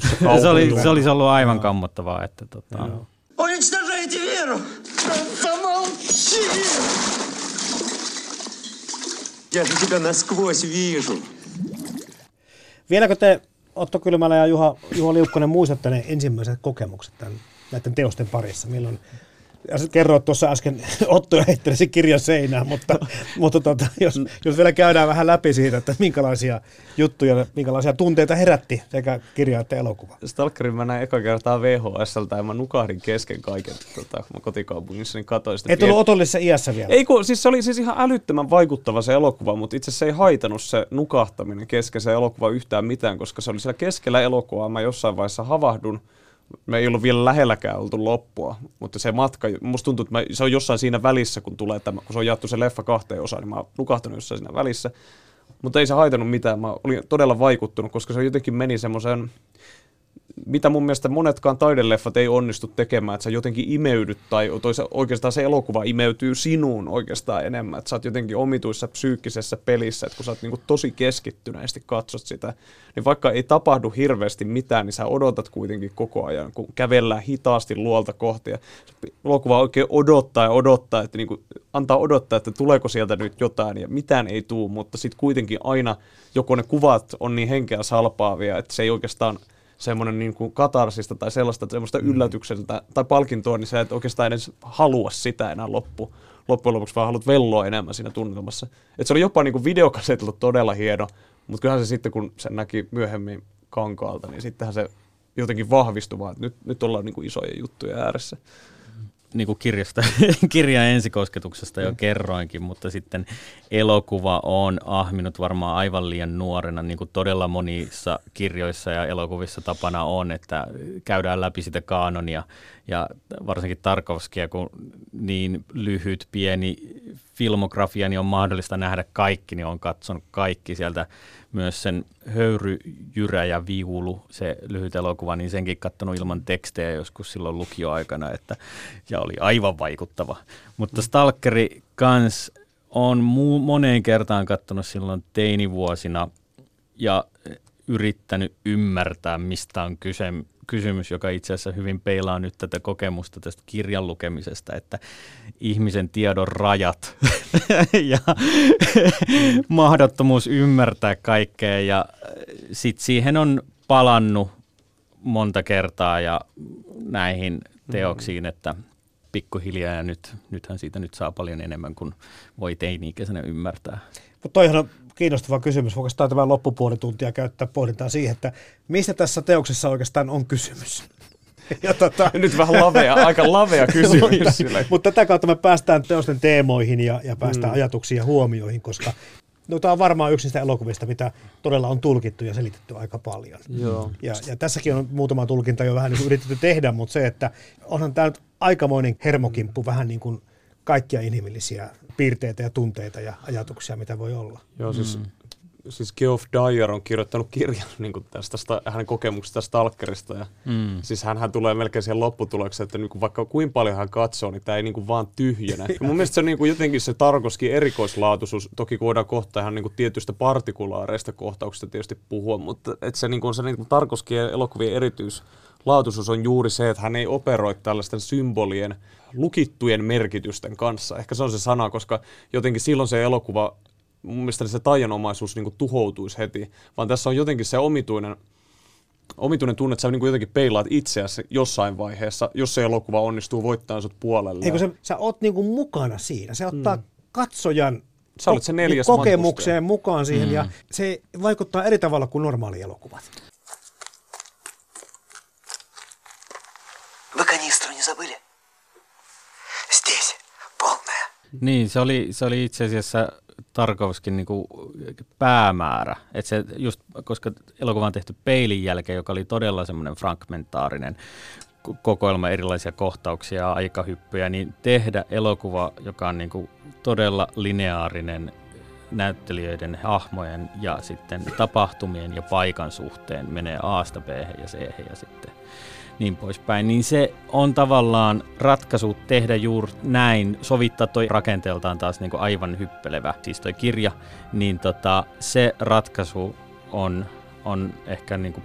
se, se, oli, se olisi ollut aivan kammottavaa. Että, tota. It's the Помолчи! Я же тебя насквозь вижу. Vieläkö te, Otto Kylmälä ja Juha, Juha Liukkonen, muistatte ne ensimmäiset kokemukset tämän, näiden teosten parissa? Milloin, ja sä kerroit tuossa äsken, *laughs* Otto heitteli sen kirjan seinään, mutta, mutta tota, jos, jos vielä käydään vähän läpi siitä, että minkälaisia juttuja, minkälaisia tunteita herätti sekä kirja että elokuva. Stalkerin mä näin eka kertaa VHSltä ja mä nukahdin kesken kaiken tota, mä kotikaupungissa, niin katsoin sitä. Et ollut otollisessa iässä vielä. Ei kun, siis se oli siis ihan älyttömän vaikuttava se elokuva, mutta itse asiassa se ei haitanut se nukahtaminen kesken se elokuva yhtään mitään, koska se oli siellä keskellä elokuvaa. Mä jossain vaiheessa havahdun, me ei ollut vielä lähelläkään oltu loppua, mutta se matka, musta tuntuu, että mä, se on jossain siinä välissä, kun tulee tämä, kun se on jaettu se leffa kahteen osaan, niin mä oon nukahtanut jossain siinä välissä. Mutta ei se haitanut mitään, mä olin todella vaikuttunut, koska se jotenkin meni semmoisen, mitä mun mielestä monetkaan taideleffat ei onnistu tekemään, että sä jotenkin imeydyt tai toisa, oikeastaan se elokuva imeytyy sinuun oikeastaan enemmän, että sä oot jotenkin omituissa psyykkisessä pelissä, että kun sä oot niin tosi keskittyneesti katsot sitä, niin vaikka ei tapahdu hirveästi mitään, niin sä odotat kuitenkin koko ajan, kun kävellään hitaasti luolta kohti ja elokuva oikein odottaa ja odottaa, että niin kuin, antaa odottaa, että tuleeko sieltä nyt jotain ja mitään ei tuu, mutta sitten kuitenkin aina joko ne kuvat on niin henkeä salpaavia, että se ei oikeastaan semmoinen niin kuin katarsista tai sellaista semmoista mm. yllätykseltä tai palkintoa, niin sä et oikeastaan edes halua sitä enää loppu, loppujen lopuksi, vaan haluat velloa enemmän siinä tunnelmassa. Et se oli jopa niin kuin videokasetilla todella hieno, mutta kyllähän se sitten, kun sen näki myöhemmin kankaalta, niin sittenhän se jotenkin vahvistui vaan, että nyt, nyt ollaan niin kuin isoja juttuja ääressä niin kuin kirjasta, *laughs* kirjan ensikosketuksesta jo mm. kerroinkin, mutta sitten elokuva on ahminut varmaan aivan liian nuorena, niin kuin todella monissa kirjoissa ja elokuvissa tapana on, että käydään läpi sitä kaanonia ja varsinkin Tarkovskia, kun niin lyhyt, pieni filmografia, niin on mahdollista nähdä kaikki, niin on katsonut kaikki sieltä myös sen Höyry, Jyrä ja Viulu, se lyhyt elokuva, niin senkin katsonut ilman tekstejä joskus silloin lukioaikana, että, ja oli aivan vaikuttava. Mutta Stalkeri kans on mu- moneen kertaan katsonut silloin teinivuosina ja yrittänyt ymmärtää, mistä on kyse, kysymys, joka itse asiassa hyvin peilaa nyt tätä kokemusta tästä kirjan lukemisesta, että ihmisen tiedon rajat *laughs* ja mahdottomuus ymmärtää kaikkea. Ja sitten siihen on palannut monta kertaa ja näihin teoksiin, että pikkuhiljaa ja nyt, nythän siitä nyt saa paljon enemmän kuin voi teini-ikäisenä ymmärtää. Mutta toihan on kiinnostava kysymys. Voiko tämä loppupuoli tuntia käyttää pohdintaan siihen, että mistä tässä teoksessa oikeastaan on kysymys? *laughs* Ja tota... *laughs* Nyt vähän lavea, aika lavea kysymys. *laughs* mutta, mutta tätä kautta me päästään teosten teemoihin ja, ja päästään mm. ajatuksiin ja huomioihin, koska no, tämä on varmaan yksi niistä elokuvista, mitä todella on tulkittu ja selitetty aika paljon. Joo. Ja, ja tässäkin on muutama tulkinta jo vähän niin yritetty tehdä, mutta se, että onhan tämä aikamoinen hermokimppu vähän niin kuin kaikkia inhimillisiä piirteitä ja tunteita ja ajatuksia, mitä voi olla. Joo, siis, mm. siis Geoff Dyer on kirjoittanut kirjan *laughs* niin kuin tästä, hänen kokemuksesta Stalkerista. Ja mm. Siis hän tulee melkein siihen lopputulokseen, että niin kuin vaikka kuinka paljon hän katsoo, niin tämä ei niin kuin vaan tyhjänä. *laughs* Ja mun mielestä se on niin kuin jotenkin se Tarkovskin erikoislaatuisuus, toki voidaan kohta ihan niin kuin tietystä partikulaareista kohtauksista tietysti puhua, mutta että se, niin kuin, se niin kuin Tarkovskin elokuvien erityis laatuisuus on juuri se, että hän ei operoi tällaisten symbolien, lukittujen merkitysten kanssa. Ehkä se on se sana, koska jotenkin silloin se elokuva, mun mielestä se taianomaisuus niin tuhoutuisi heti, vaan tässä on jotenkin se omituinen, omituinen tunne, että sä niin jotenkin peilaat itseäsi jossain vaiheessa, jos se elokuva onnistuu voittaa sut puolelle. Eikö sä, sä oot niin kuin mukana siinä, se ottaa mm. katsojan Sä olet se neljäs kokemukseen mukaan siihen mm. ja se vaikuttaa eri tavalla kuin normaali elokuvat. забыли? Здесь. Полная. Niin, se oli, se oli itse asiassa Tarkovskin niin kuin päämäärä. Et se just, koska elokuva on tehty peilin jälkeen, joka oli todella semmoinen fragmentaarinen kokoelma erilaisia kohtauksia ja aikahyppyjä, niin tehdä elokuva, joka on niin kuin todella lineaarinen näyttelijöiden, hahmojen ja sitten tapahtumien ja paikan suhteen menee A-sta B ja C ja sitten niin poispäin, niin se on tavallaan ratkaisu tehdä juuri näin, sovittaa toi rakenteeltaan taas niin kuin aivan hyppelevä, siis toi kirja, niin tota, se ratkaisu on, on ehkä niin kuin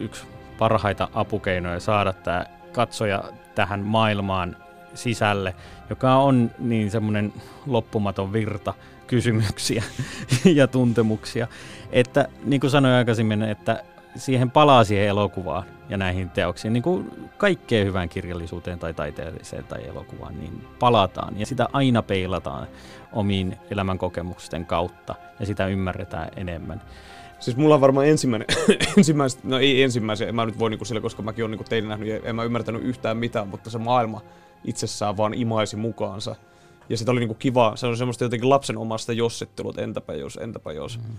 yksi parhaita apukeinoja saada tämä katsoja tähän maailmaan sisälle, joka on niin semmoinen loppumaton virta kysymyksiä *laughs* ja tuntemuksia. Että niin kuin sanoin aikaisemmin, että siihen palaa siihen elokuvaan ja näihin teoksiin, niin kuin kaikkeen hyvään kirjallisuuteen tai taiteelliseen tai elokuvaan, niin palataan ja sitä aina peilataan omiin elämänkokemusten kautta ja sitä ymmärretään enemmän. Siis mulla on varmaan ensimmäinen, *laughs* ensimmäistä, no ei ensimmäisiä, en mä nyt voi niinku sille, koska mäkin olen niinku teidän nähnyt, en mä ymmärtänyt yhtään mitään, mutta se maailma itsessään vaan imaisi mukaansa. Ja sitä oli niinku kiva, se on semmoista jotenkin lapsen omasta jossittelua, että entäpä jos, entäpä jos. Mm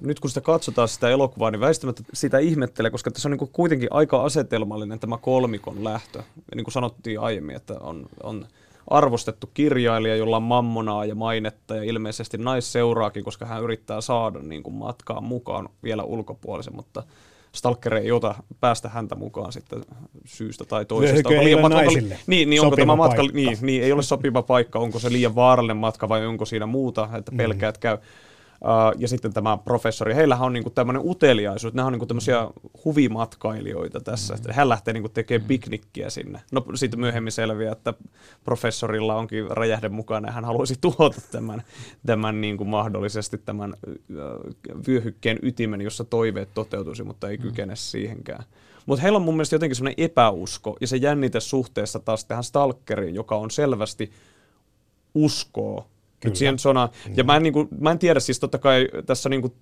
nyt kun sitä katsotaan sitä elokuvaa, niin väistämättä sitä ihmettelee, koska tässä on niin kuitenkin aika asetelmallinen tämä kolmikon lähtö. Ja niin kuin sanottiin aiemmin, että on, on arvostettu kirjailija, jolla on mammonaa ja mainetta ja ilmeisesti naisseuraakin, koska hän yrittää saada niin kuin matkaan mukaan vielä ulkopuolisen, mutta Stalker ei ota päästä häntä mukaan sitten syystä tai toisesta. Ei liian matka- naisille niin, niin onko tämä matka, paikka. niin, niin, ei ole sopiva paikka, onko se liian vaarallinen matka vai onko siinä muuta, Mm. että pelkäät käy. Uh, ja sitten tämä professori, heillähän on niinku tämmöinen uteliaisuus, nämä on niinku tämmöisiä huvimatkailijoita tässä. Mm. Hän lähtee niinku tekemään piknikkiä sinne. No sitten myöhemmin selviää, että professorilla onkin räjähde mukana ja hän haluaisi tuhota tämän, tämän niinku mahdollisesti tämän uh, vyöhykkeen ytimen, jossa toiveet toteutuisi, mutta ei kykene siihenkään. Mutta heillä on mun mielestä jotenkin semmoinen epäusko ja se jännite suhteessa taas tähän Stalkeriin, joka on selvästi uskoo nyt siihen sonaan. Ja mä en, niin kuin, mä en tiedä, siis totta kai tässä niin kuin,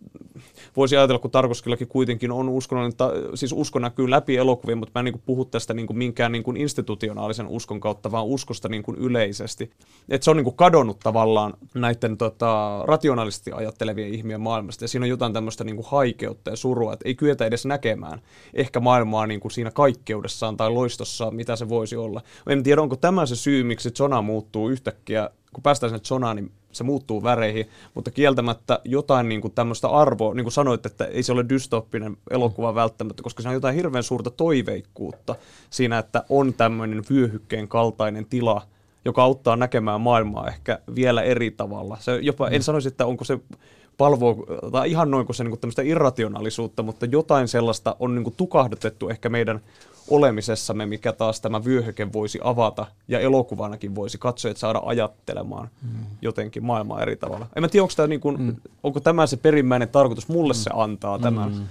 voisi ajatella, kun Tarkoskillakin kuitenkin on uskonnollinen, ta, siis usko näkyy läpi elokuvien, mutta mä en niin kuin, puhu tästä niin kuin, minkään niin kuin, institutionaalisen uskon kautta, vaan uskosta niin kuin, yleisesti. Että se on niin kuin, kadonnut tavallaan näiden tota, rationaalisesti ajattelevien ihmien maailmasta, ja siinä on jotain tämmöistä niin kuin, haikeutta ja surua, että ei kyetä edes näkemään ehkä maailmaa niin kuin, siinä kaikkeudessaan tai loistossaan, mitä se voisi olla. En tiedä, onko tämä se syy, miksi Zona muuttuu yhtäkkiä kun päästään sinne zonaan, niin se muuttuu väreihin, mutta kieltämättä jotain niin kuin tämmöistä arvoa, niin kuin sanoit, että ei se ole dystoppinen elokuva välttämättä, koska se on jotain hirveän suurta toiveikkuutta siinä, että on tämmöinen vyöhykkeen kaltainen tila, joka auttaa näkemään maailmaa ehkä vielä eri tavalla. Se jopa, en sanoisi, että onko se palvoo, tai ihan noin kuin se niin tämmöistä irrationaalisuutta, mutta jotain sellaista on niin kuin tukahdutettu ehkä meidän olemisessamme, mikä taas tämä vyöhyke voisi avata, ja elokuvanakin voisi katsojat saada ajattelemaan mm. jotenkin maailmaa eri tavalla. En mä tiedä, onko tämä, niin kuin, mm. onko tämä se perimmäinen tarkoitus, mulle mm. se antaa tämän. Mm.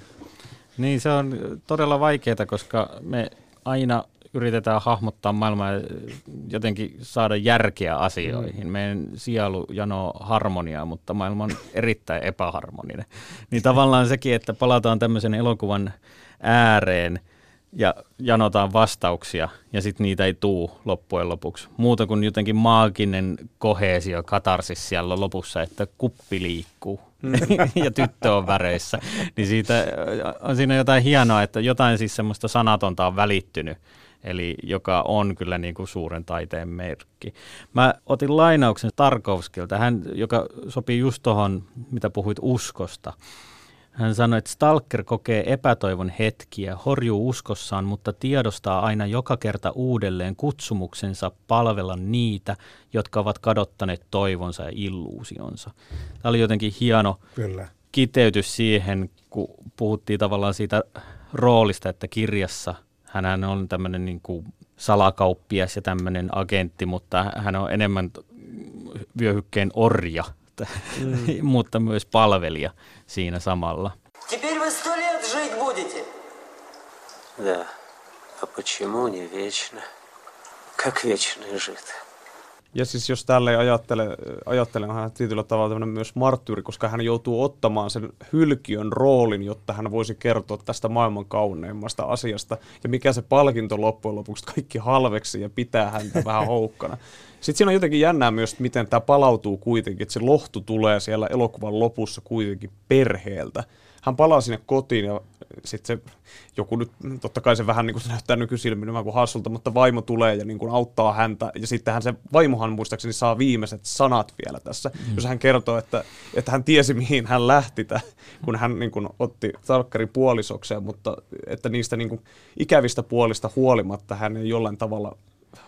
Niin se on todella vaikeaa, koska me aina yritetään hahmottaa maailmaa ja jotenkin saada järkeä asioihin. Meidän sielu janoo harmoniaa, mutta maailma on erittäin epäharmoninen. Niin tavallaan sekin, että palataan tämmöisen elokuvan ääreen ja janotaan vastauksia ja sitten niitä ei tuu loppujen lopuksi. Muuta kuin jotenkin maaginen kohesio, katarsis siellä lopussa, että kuppi liikkuu mm. *laughs* ja tyttö on väreissä. Niin siitä on siinä jotain hienoa, että jotain siis semmoista sanatonta on välittynyt eli joka on kyllä niin kuin suuren taiteen merkki. Mä otin lainauksen Tarkovskilta, hän, joka sopii just tuohon, mitä puhuit uskosta. Hän sanoi, että Stalker kokee epätoivon hetkiä, horjuu uskossaan, mutta tiedostaa aina joka kerta uudelleen kutsumuksensa palvella niitä, jotka ovat kadottaneet toivonsa ja illuusionsa. Tämä oli jotenkin hieno Kyllä. kiteytys siihen, kun puhuttiin tavallaan siitä roolista, että kirjassa – hän on tämmöinen niin kuin salakauppias ja tämmöinen agentti, mutta hän on enemmän vyöhykkeen orja, mm. *laughs* mutta myös palvelija siinä samalla. Теперь вы сто лет жить будете. Да. А почему не вечно? Как вечный жид. Ja siis jos tälle ajattele, ajattelen hän tietyllä tavalla tämmöinen myös marttyyri, koska hän joutuu ottamaan sen hylkiön roolin, jotta hän voisi kertoa tästä maailman kauneimmasta asiasta. Ja mikä se palkinto loppujen lopuksi kaikki halveksi ja pitää häntä vähän houkkana. *laughs* Sitten siinä on jotenkin jännää myös, että miten tämä palautuu kuitenkin, että se lohtu tulee siellä elokuvan lopussa kuitenkin perheeltä. Hän palaa sinne kotiin ja sitten se joku nyt, totta kai se vähän niin kuin se näyttää nykysilmin vähän kuin hassulta, mutta vaimo tulee ja niin kuin auttaa häntä. Ja sittenhän se vaimohan muistaakseni saa viimeiset sanat vielä tässä, mm. jos hän kertoo, että, että hän tiesi mihin hän lähti, tä, kun hän niin kuin otti Talkkarin puolisokseen, mutta että niistä niin kuin ikävistä puolista huolimatta hän ei jollain tavalla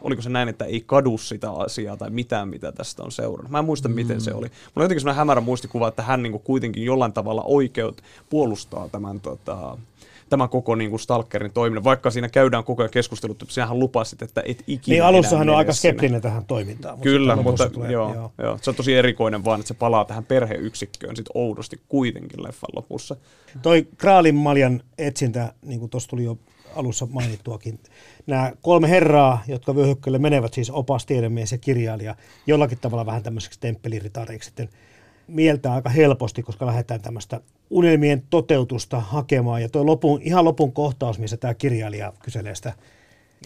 oliko se näin, että ei kadu sitä asiaa tai mitään, mitä tästä on seurannut. Mä en muista, mm. miten se oli. Mulla on jotenkin sellainen hämärä muistikuva, että hän niin kuin kuitenkin jollain tavalla oikeut puolustaa tämän tota, tämä koko niin kuin Stalkerin toiminnan, vaikka siinä käydään koko ajan keskustelut, että sinähän lupasit, että et ikinä Niin alussa hän on aika sinne. skeptinen tähän toimintaan. Mutta Kyllä, mutta tulee, joo, joo. Joo, se on tosi erikoinen vaan, että se palaa tähän perheyksikköön sit oudosti kuitenkin leffan lopussa. Toi Kraalin maljan etsintä, niin kuin tuossa tuli jo alussa mainittuakin, nämä kolme herraa, jotka vyöhykkeelle menevät, siis opas, tiedemies ja kirjailija, jollakin tavalla vähän tämmöiseksi temppeliritareiksi sitten mieltää aika helposti, koska lähdetään tämmöistä unelmien toteutusta hakemaan. Ja tuo lopun, ihan lopun kohtaus, missä tämä kirjailija kyselee sitä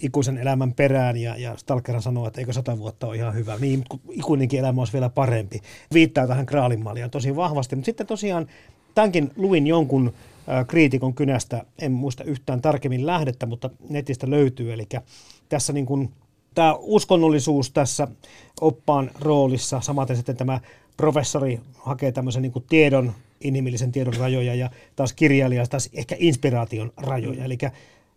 ikuisen elämän perään ja, ja Stalkerhan sanoo, että eikö sata vuotta ole ihan hyvä. Niin, ikuinenkin elämä olisi vielä parempi. Viittaa tähän Kraalinmalliaan tosi vahvasti. Mutta sitten tosiaan tämänkin luin jonkun kriitikon kynästä, en muista yhtään tarkemmin lähdettä, mutta netistä löytyy. Eli tässä niin kuin, tämä uskonnollisuus tässä oppaan roolissa, samaten sitten tämä professori hakee tämmöisen niin kuin tiedon inhimillisen tiedon rajoja ja taas kirjailija taas ehkä inspiraation rajoja. Eli,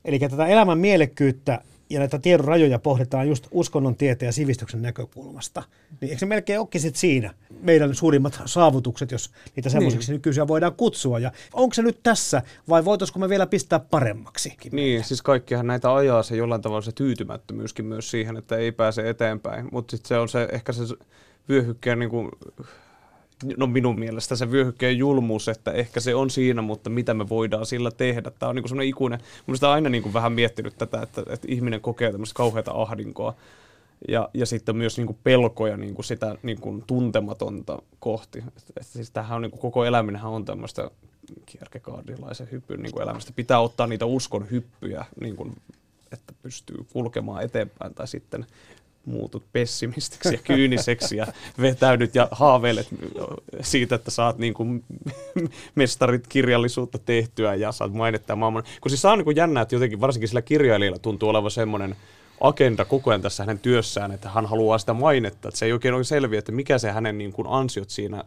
eli tätä elämän mielekkyyttä ja näitä tiedon rajoja pohditaan just uskonnon, tieteen ja sivistyksen näkökulmasta. Niin eikö se melkein olekin sit siinä meidän suurimmat saavutukset, jos niitä semmoisiksi niin. nykyisiä voidaan kutsua. Ja onko se nyt tässä vai voitaisiko me vielä pistää paremmaksi? Niin, siis kaikkihan näitä ajaa se jollain tavalla se tyytymättömyyskin myös siihen, että ei pääse eteenpäin. Mutta sitten se on se, ehkä se vyöhykkeen niin kuin, no minun mielestä se vyöhykkeen julmuus, että ehkä se on siinä, mutta mitä me voidaan sillä tehdä. Tämä on niin semmoinen ikuinen, minusta aina niin kuin vähän miettinyt tätä, että, että ihminen kokee tämmöistä kauheata ahdinkoa ja, ja sitten myös niin kuin pelkoja niin kuin sitä niin kuin tuntematonta kohti. Että, että siis tämähän on niin kuin, koko eläminenhän on tämmöistä kierkegaardilaisen hyppyn niin elämästä. Pitää ottaa niitä uskon hyppyjä, niin kuin, että pystyy kulkemaan eteenpäin tai sitten muutut pessimistiksi ja kyyniseksi ja vetäydyt ja haaveilet siitä, että saat niin kuin mestarit kirjallisuutta tehtyä ja saat mainittaa maailman. Kun siis on niin kuin jännää, että jotenkin varsinkin sillä kirjailijalla tuntuu olevan semmoinen agenda koko ajan tässä hänen työssään, että hän haluaa sitä mainetta, että se ei oikein ole selviä, että mikä se hänen niin kuin ansiot siinä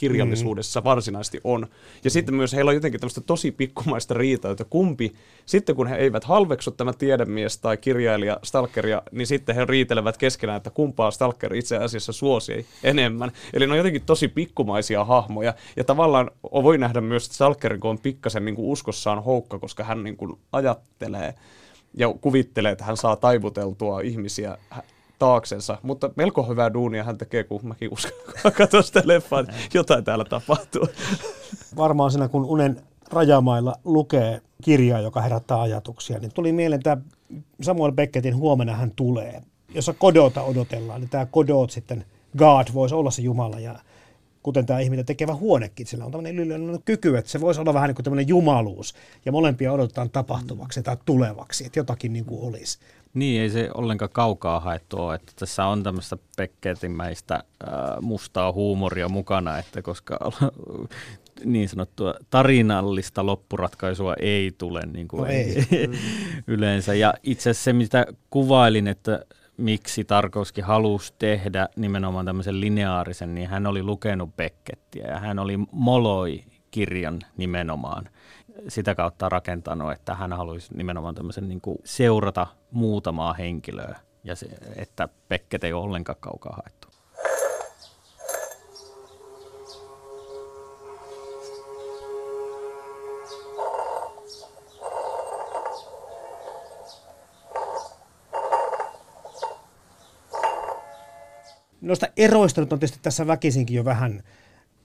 kirjallisuudessa mm. varsinaisesti on. Ja mm. sitten myös heillä on jotenkin tämmöistä tosi pikkumaista riitaa, että kumpi, sitten kun he eivät halveksu tämä tiedemies tai kirjailija stalkeria, niin sitten he riitelevät keskenään, että kumpaa stalker itse asiassa suosii enemmän. Eli ne on jotenkin tosi pikkumaisia hahmoja. Ja tavallaan voi nähdä myös, että stalkerin on pikkasen niin kuin uskossaan houkka, koska hän niin kuin ajattelee ja kuvittelee, että hän saa taivuteltua ihmisiä taaksensa, mutta melko hyvää duunia hän tekee, kun mäkin uskon, katson sitä leffaa, että jotain täällä tapahtuu. Varmaan siinä, kun unen rajamailla lukee kirjaa, joka herättää ajatuksia, niin tuli mieleen tämä Samuel Beckettin Huomenna hän tulee, jossa kodota odotellaan, niin tämä kodot sitten, God voisi olla se Jumala ja kuten tämä ihminen tekevä huonekin, sillä on tämmöinen kyky, että se voisi olla vähän niin kuin tämmöinen jumaluus, ja molempia odotetaan tapahtuvaksi tai tulevaksi, että jotakin niin kuin olisi. Niin, ei se ollenkaan kaukaa haettu ole, että tässä on tämmöistä pekketimäistä äh, mustaa huumoria mukana, että koska *laughs* niin sanottua tarinallista loppuratkaisua ei tule niin kuin no ei. *laughs* yleensä. Ja itse asiassa se, mitä kuvailin, että miksi Tarkovski halusi tehdä nimenomaan tämmöisen lineaarisen, niin hän oli lukenut Beckettiä ja hän oli Moloi-kirjan nimenomaan sitä kautta rakentanut, että hän haluaisi nimenomaan tämmöisen niin kuin seurata muutamaa henkilöä ja se, että Beckett ei ole ollenkaan kaukaa haettu. noista eroista nyt on tietysti tässä väkisinkin jo vähän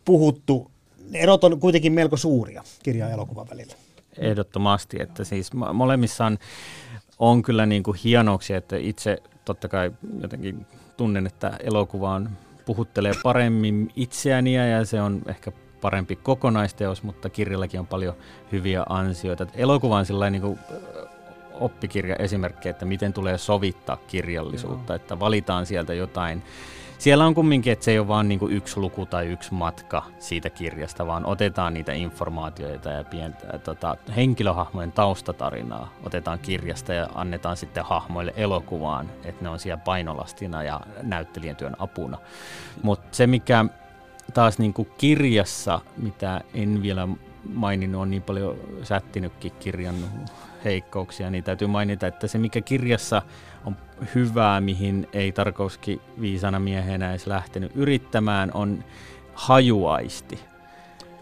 puhuttu. Ne erot on kuitenkin melko suuria kirja ja elokuvan välillä. Ehdottomasti, että siis molemmissa on, on kyllä niin kuin hienouksia, että itse totta kai jotenkin tunnen, että elokuva on, puhuttelee paremmin itseäni ja se on ehkä parempi kokonaisteos, mutta kirjallakin on paljon hyviä ansioita. Elokuva on sellainen niin kuin oppikirja esimerkki, että miten tulee sovittaa kirjallisuutta, Joo. että valitaan sieltä jotain siellä on kumminkin, että se ei ole vain niin yksi luku tai yksi matka siitä kirjasta, vaan otetaan niitä informaatioita ja pientä tota, henkilöhahmojen taustatarinaa otetaan kirjasta ja annetaan sitten hahmoille elokuvaan, että ne on siellä painolastina ja näyttelijän työn apuna. Mutta se, mikä taas niin kuin kirjassa, mitä en vielä maininnut, on niin paljon sättinytkin kirjan heikkouksia, niin täytyy mainita, että se mikä kirjassa on hyvää, mihin ei Tarkovski viisana miehenä edes lähtenyt yrittämään, on hajuaisti.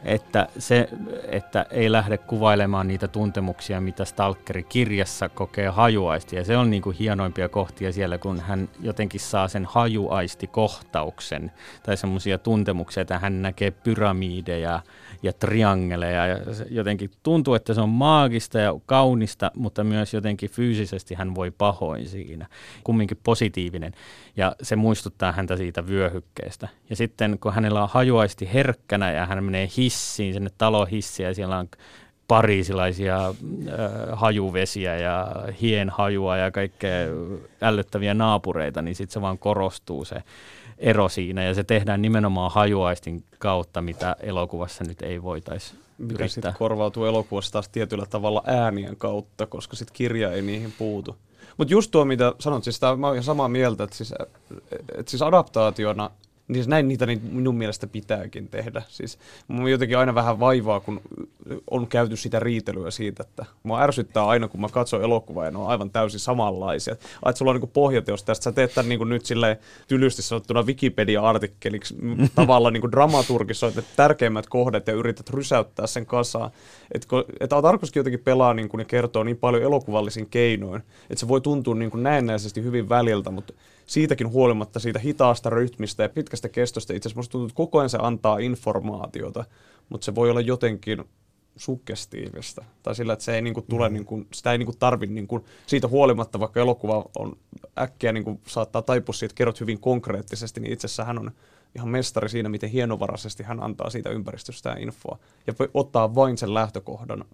Että, se, että ei lähde kuvailemaan niitä tuntemuksia, mitä Stalkeri kirjassa kokee hajuaisti. Ja se on niin kuin hienoimpia kohtia siellä, kun hän jotenkin saa sen hajuaisti-kohtauksen tai semmoisia tuntemuksia, että hän näkee pyramideja, ja triangeleja. Ja jotenkin tuntuu, että se on maagista ja kaunista, mutta myös jotenkin fyysisesti hän voi pahoin siinä. Kumminkin positiivinen. Ja se muistuttaa häntä siitä vyöhykkeestä. Ja sitten kun hänellä on hajuaisti herkkänä ja hän menee hissiin, sinne talohissiin ja siellä on parisilaisia äh, hajuvesiä ja hienhajua ja kaikkea ällöttäviä naapureita, niin sitten se vaan korostuu se ero siinä ja se tehdään nimenomaan hajuaistin kautta, mitä elokuvassa nyt ei voitaisi Mikä sitten korvautuu elokuvassa taas tietyllä tavalla äänien kautta, koska sitten kirja ei niihin puutu. Mutta just tuo, mitä sanot, siis tämä, mä olen samaa mieltä, että siis, että siis adaptaationa Niin näin niitä niin minun mielestä pitääkin tehdä. Siis mun jotenkin aina vähän vaivaa, kun on käyty sitä riitelyä siitä, että mua ärsyttää aina, kun mä katson elokuvaa ja ne on aivan täysin samanlaisia. Ai, että sulla on niin pohjateos tästä, sä teet tämän niin nyt silleen tylysti sanottuna Wikipedia-artikkeliksi *laughs* tavallaan niin dramaturgisoit ne tärkeimmät kohdat ja yrität rysäyttää sen kasaan. Että et tarkoituskin jotenkin pelaa niin kuin, ja kertoo niin paljon elokuvallisin keinoin, että se voi tuntua niin kuin näennäisesti hyvin väliltä, mutta siitäkin huolimatta siitä hitaasta rytmistä ja pitkästä kestosta itse asiassa tuntuu, että koko ajan se antaa informaatiota, mutta se voi olla jotenkin suggestiivista. Tai sillä, että se ei niinku tule, mm. niinku, sitä ei niinku tarvi niinku, siitä huolimatta, vaikka elokuva on äkkiä niinku, saattaa taipua siitä, kerrot hyvin konkreettisesti, niin itse asiassa hän on ihan mestari siinä, miten hienovaraisesti hän antaa siitä ympäristöstä infoa. Ja ottaa vain sen lähtökohdan,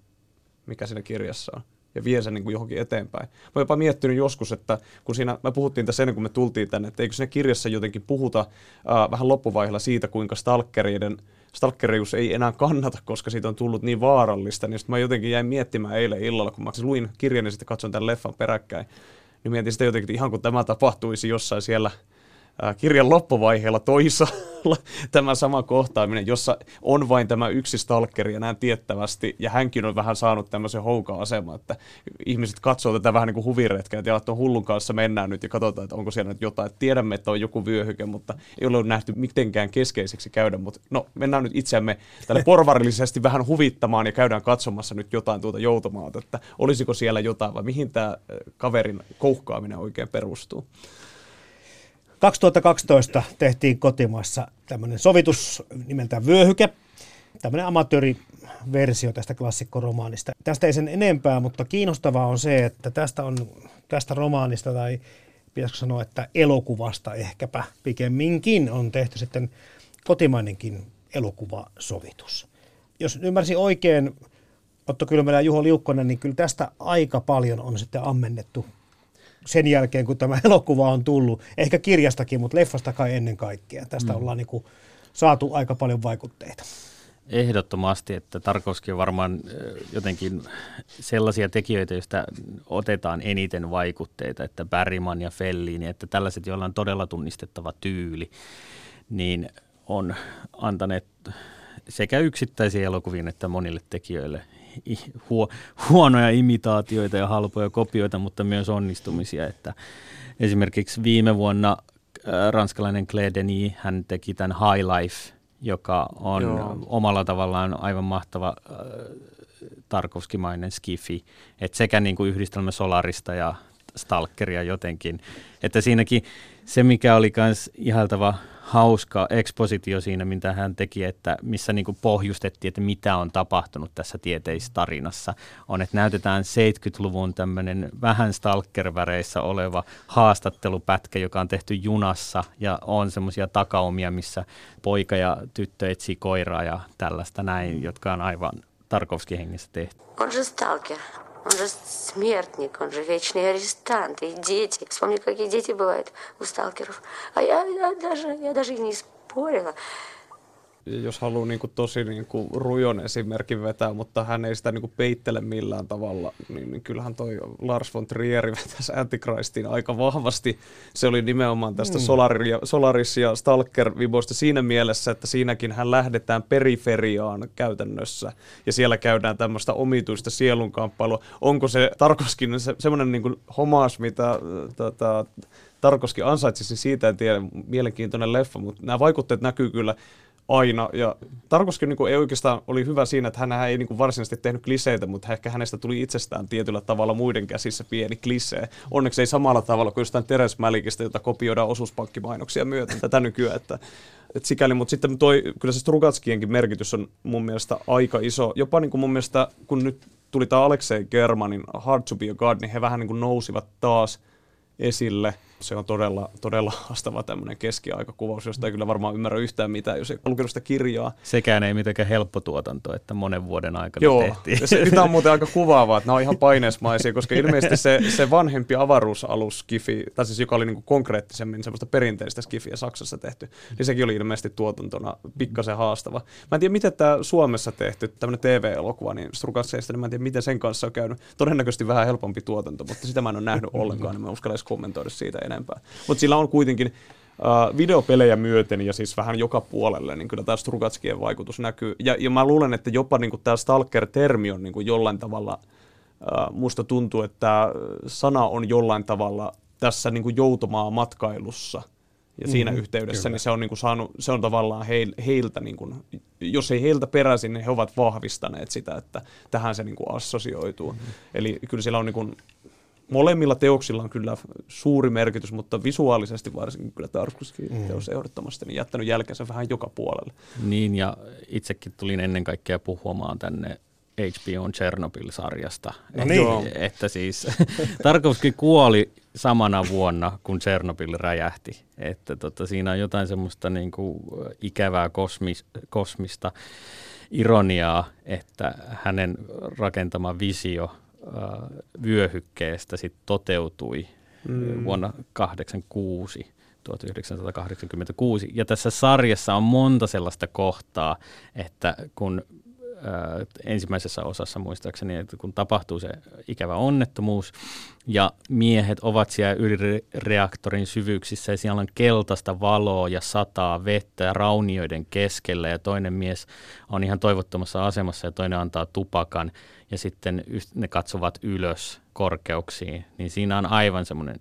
mikä siinä kirjassa on ja vie sen niin kuin johonkin eteenpäin. Mä oon jopa miettinyt joskus, että kun siinä, me puhuttiin tässä ennen kuin me tultiin tänne, että eikö siinä kirjassa jotenkin puhuta äh, vähän loppuvaiheella siitä, kuinka stalkereiden stalkerius ei enää kannata, koska siitä on tullut niin vaarallista, niin sitten mä jotenkin jäin miettimään eilen illalla, kun mä luin kirjan ja sitten katson tämän leffan peräkkäin, niin mietin sitä jotenkin, että ihan kun tämä tapahtuisi jossain siellä kirjan loppuvaiheella toisaalla *laughs* tämä sama kohtaaminen, jossa on vain tämä yksi stalkeri ja näin tiettävästi, ja hänkin on vähän saanut tämmöisen houka-aseman, että ihmiset katsoo tätä vähän niin kuin huviretkeä, että tuon hullun kanssa mennään nyt ja katsotaan, että onko siellä nyt jotain. Tiedämme, että on joku vyöhyke, mutta ei ole nähty mitenkään keskeiseksi käydä, mutta no mennään nyt itseämme tälle porvarillisesti vähän huvittamaan ja käydään katsomassa nyt jotain tuota joutomaata, että olisiko siellä jotain vai mihin tämä kaverin kouhkaaminen oikein perustuu. 2012 tehtiin kotimaassa tämmöinen sovitus nimeltään Vyöhyke, tämmöinen amatööriversio tästä klassikkoromaanista. Tästä ei sen enempää, mutta kiinnostavaa on se, että tästä, on, tästä romaanista tai pitäisikö sanoa, että elokuvasta ehkäpä pikemminkin on tehty sitten kotimainenkin elokuvasovitus. Jos ymmärsin oikein, Otto Kylmälä ja Juho Liukkonen, niin kyllä tästä aika paljon on sitten ammennettu sen jälkeen, kun tämä *laughs* elokuva on tullut. Ehkä kirjastakin, mutta leffasta kai ennen kaikkea. Tästä mm. ollaan niin kuin saatu aika paljon vaikutteita. Ehdottomasti, että Tarkovski on varmaan jotenkin sellaisia tekijöitä, joista otetaan eniten vaikutteita, että Bergman ja Fellini, että tällaiset, joilla on todella tunnistettava tyyli, niin on antaneet sekä yksittäisiä elokuviin että monille tekijöille huo, huonoja imitaatioita ja halpoja kopioita, mutta myös onnistumisia. Että esimerkiksi viime vuonna äh, ranskalainen Claire Denis, hän teki tämän High Life, joka on Joo. omalla tavallaan aivan mahtava äh, Tarkovskimainen skifi. että sekä niin kuin yhdistelmä Solarista ja Stalkeria jotenkin. Että siinäkin se, mikä oli myös ihaltava hauska ekspositio siinä, mitä hän teki, että missä niin pohjustettiin, että mitä on tapahtunut tässä tieteistarinassa, on, että näytetään 70-luvun tämmöinen vähän stalkerväreissä oleva haastattelupätkä, joka on tehty junassa ja on semmoisia takaumia, missä poika ja tyttö etsii koiraa ja tällaista näin, jotka on aivan Tarkovski hengessä tehty. On se stalker. Он же смертник, он же вечный арестант. И дети. Вспомни, какие дети бывают у сталкеров. А я, я, даже, я даже и не спорила. Jos haluaa niin kuin tosi niin kuin rujon esimerkin vetää, mutta hän ei sitä niin kuin peittele millään tavalla, niin, niin kyllähän toi Lars von Trier vetäisi Antichristin aika vahvasti. Se oli nimenomaan tästä mm. Solaris, Solaris ja Stalker-viboista siinä mielessä, että siinäkin hän lähdetään periferiaan käytännössä, ja siellä käydään tämmöistä omituista sielunkamppailua. Onko se Tarkoskin se, semmoinen niin homaas, mitä tota, Tarkoski ansaitsisi siitä, en tiedä, mielenkiintoinen leffa, mutta nämä vaikutteet näkyy kyllä aina. Ja Tarkovskin niin ei oikeastaan oli hyvä siinä, että hän ei niin varsinaisesti tehnyt kliseitä, mutta ehkä hänestä tuli itsestään tietyllä tavalla muiden käsissä pieni klisee. Onneksi ei samalla tavalla kuin jostain Teres Mälikistä, jota kopioidaan osuuspankkimainoksia myöten tätä nykyään. Että, että sikäli, mutta sitten toi, kyllä se Strugatskienkin merkitys on mun mielestä aika iso. Jopa niin kuin mun mielestä, kun nyt tuli tämä Alexei Germanin Hard to be a God, niin he vähän niin kuin nousivat taas esille – se on todella, todella haastava tämmöinen keskiaikakuvaus, josta ei kyllä varmaan ymmärrä yhtään mitään, jos ei lukenut sitä kirjaa. Sekään ei mitenkään helppo tuotanto, että monen vuoden aikana Joo, tehtiin. Se, tämä on muuten aika *laughs* kuvaavaa, että nämä on ihan paineismaisia, koska ilmeisesti se, se vanhempi avaruusalus Skifi, tai siis joka oli niin kuin konkreettisemmin semmoista perinteistä Skifiä Saksassa tehty, niin sekin oli ilmeisesti tuotantona pikkasen haastava. Mä en tiedä, miten tämä Suomessa tehty, tämmöinen TV-elokuva, niin Strukatseista, niin mä en tiedä, miten sen kanssa on käynyt. Todennäköisesti vähän helpompi tuotanto, mutta sitä mä en ole nähnyt ollenkaan, niin mä uskallan kommentoida siitä enempää. Mutta sillä on kuitenkin Uh, videopelejä myöten ja siis vähän joka puolelle, niin kyllä tämä Strugatskien vaikutus näkyy. Ja, ja mä luulen, että jopa niin tämä Stalker-termi on niin kuin jollain tavalla, uh, musta tuntuu, että sana on jollain tavalla tässä niin kuin joutomaa matkailussa – ja mm, siinä yhteydessä niin se on, niin kuin saanut, se on tavallaan heil, heiltä, niin kuin, jos ei heiltä peräisin, niin he ovat vahvistaneet sitä, että tähän se niin kuin assosioituu. Mm. Eli kyllä siellä on niin kuin, molemmilla teoksilla on kyllä suuri merkitys, mutta visuaalisesti varsinkin kyllä Tarkovskin mm. teos ehdottomasti niin jättänyt jälkensä vähän joka puolelle. Niin ja itsekin tulin ennen kaikkea puhumaan tänne HBOn Chernobyl-sarjasta. No niin. että, *laughs* että siis *laughs* Tarkovski kuoli samana vuonna, kun Chernobyl räjähti. Että tota, siinä on jotain semmoista niin kuin ikävää kosmis, kosmista ironiaa, että hänen rakentama visio vyöhykkeestä sit toteutui mm. vuonna 1986. 1986. Ja tässä sarjassa on monta sellaista kohtaa, että kun ensimmäisessä osassa muistaakseni, että kun tapahtuu se ikävä onnettomuus ja miehet ovat siellä ydinreaktorin syvyyksissä ja siellä on keltaista valoa ja sataa vettä ja raunioiden keskellä ja toinen mies on ihan toivottomassa asemassa ja toinen antaa tupakan ja sitten ne katsovat ylös korkeuksiin, niin siinä on aivan semmoinen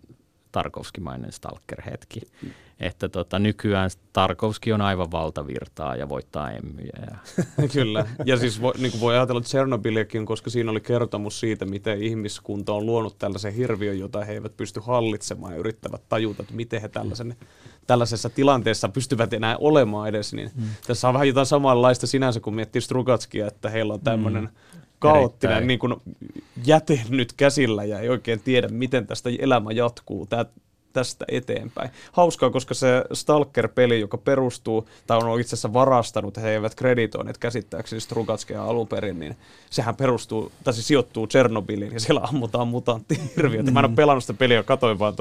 Tarkovskimainen stalker-hetki. Mm että tota, nykyään Tarkovski on aivan valtavirtaa ja voittaa emmyjä. Ja. *laughs* Kyllä, ja siis voi, niin kuin voi ajatella Tsernobyliakin, koska siinä oli kertomus siitä, miten ihmiskunta on luonut tällaisen hirviön, jota he eivät pysty hallitsemaan ja yrittävät tajuta, että miten he tällaisen, tällaisessa tilanteessa pystyvät enää olemaan edes. Niin mm. Tässä on vähän jotain samanlaista sinänsä, kun miettii Strugatskia, että heillä on tämmöinen mm kaoottinen niin kuin jäte nyt käsillä ja ei oikein tiedä, miten tästä elämä jatkuu. Tämä tästä eteenpäin. Hauskaa, koska se Stalker-peli, joka perustuu, tai on itse asiassa varastanut, he eivät kreditoineet käsittääkseni Strugatskia alun perin, niin sehän perustuu, tai se sijoittuu Tchernobyliin, ja siellä ammutaan mutanttihirviöitä. Mm. Mä en ole pelannut sitä peliä, katoin vaan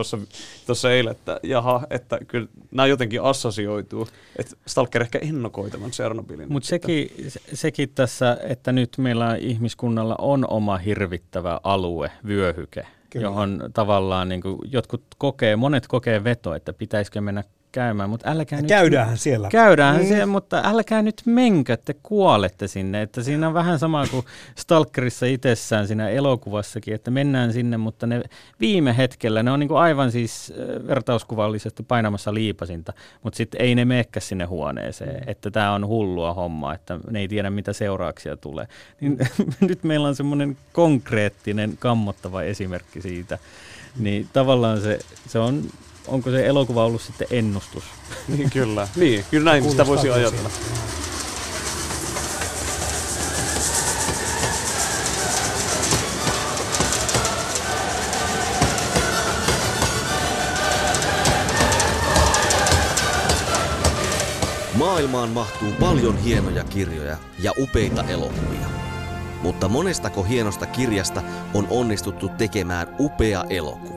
tuossa eilen, että jaha, että kyllä nämä jotenkin assosioituu, että Stalker ehkä ennokoi tämän Tchernobylin. Mutta sekin, sekin tässä, että nyt meillä ihmiskunnalla on oma hirvittävä alue, vyöhyke, Kyllä. johon tavallaan niin kuin jotkut kokee, monet kokee veto, että pitäisikö mennä käymään, mutta älkää nyt... Käydään siellä. Käydään mm. siellä, mutta älkää nyt menkö, että kuolette sinne. Että siinä on vähän sama kuin Stalkerissa itsessään siinä elokuvassakin, että mennään sinne, mutta ne viime hetkellä, ne on niin kuin aivan siis vertauskuvallisesti painamassa liipasinta, mutta sitten ei ne meekkä sinne huoneeseen, mm. että tämä on hullua hommaa, että ne ei tiedä mitä seurauksia tulee. Niin, *laughs* nyt meillä on semmoinen konkreettinen, kammottava esimerkki siitä. Niin tavallaan se, se on onko se elokuva ollut sitten ennustus? *laughs* niin, kyllä. Niin, kyllä näin sitä voisi ajatella. Maailmaan mahtuu paljon hienoja kirjoja ja upeita elokuvia. Mutta monestako hienosta kirjasta on onnistuttu tekemään upea elokuva?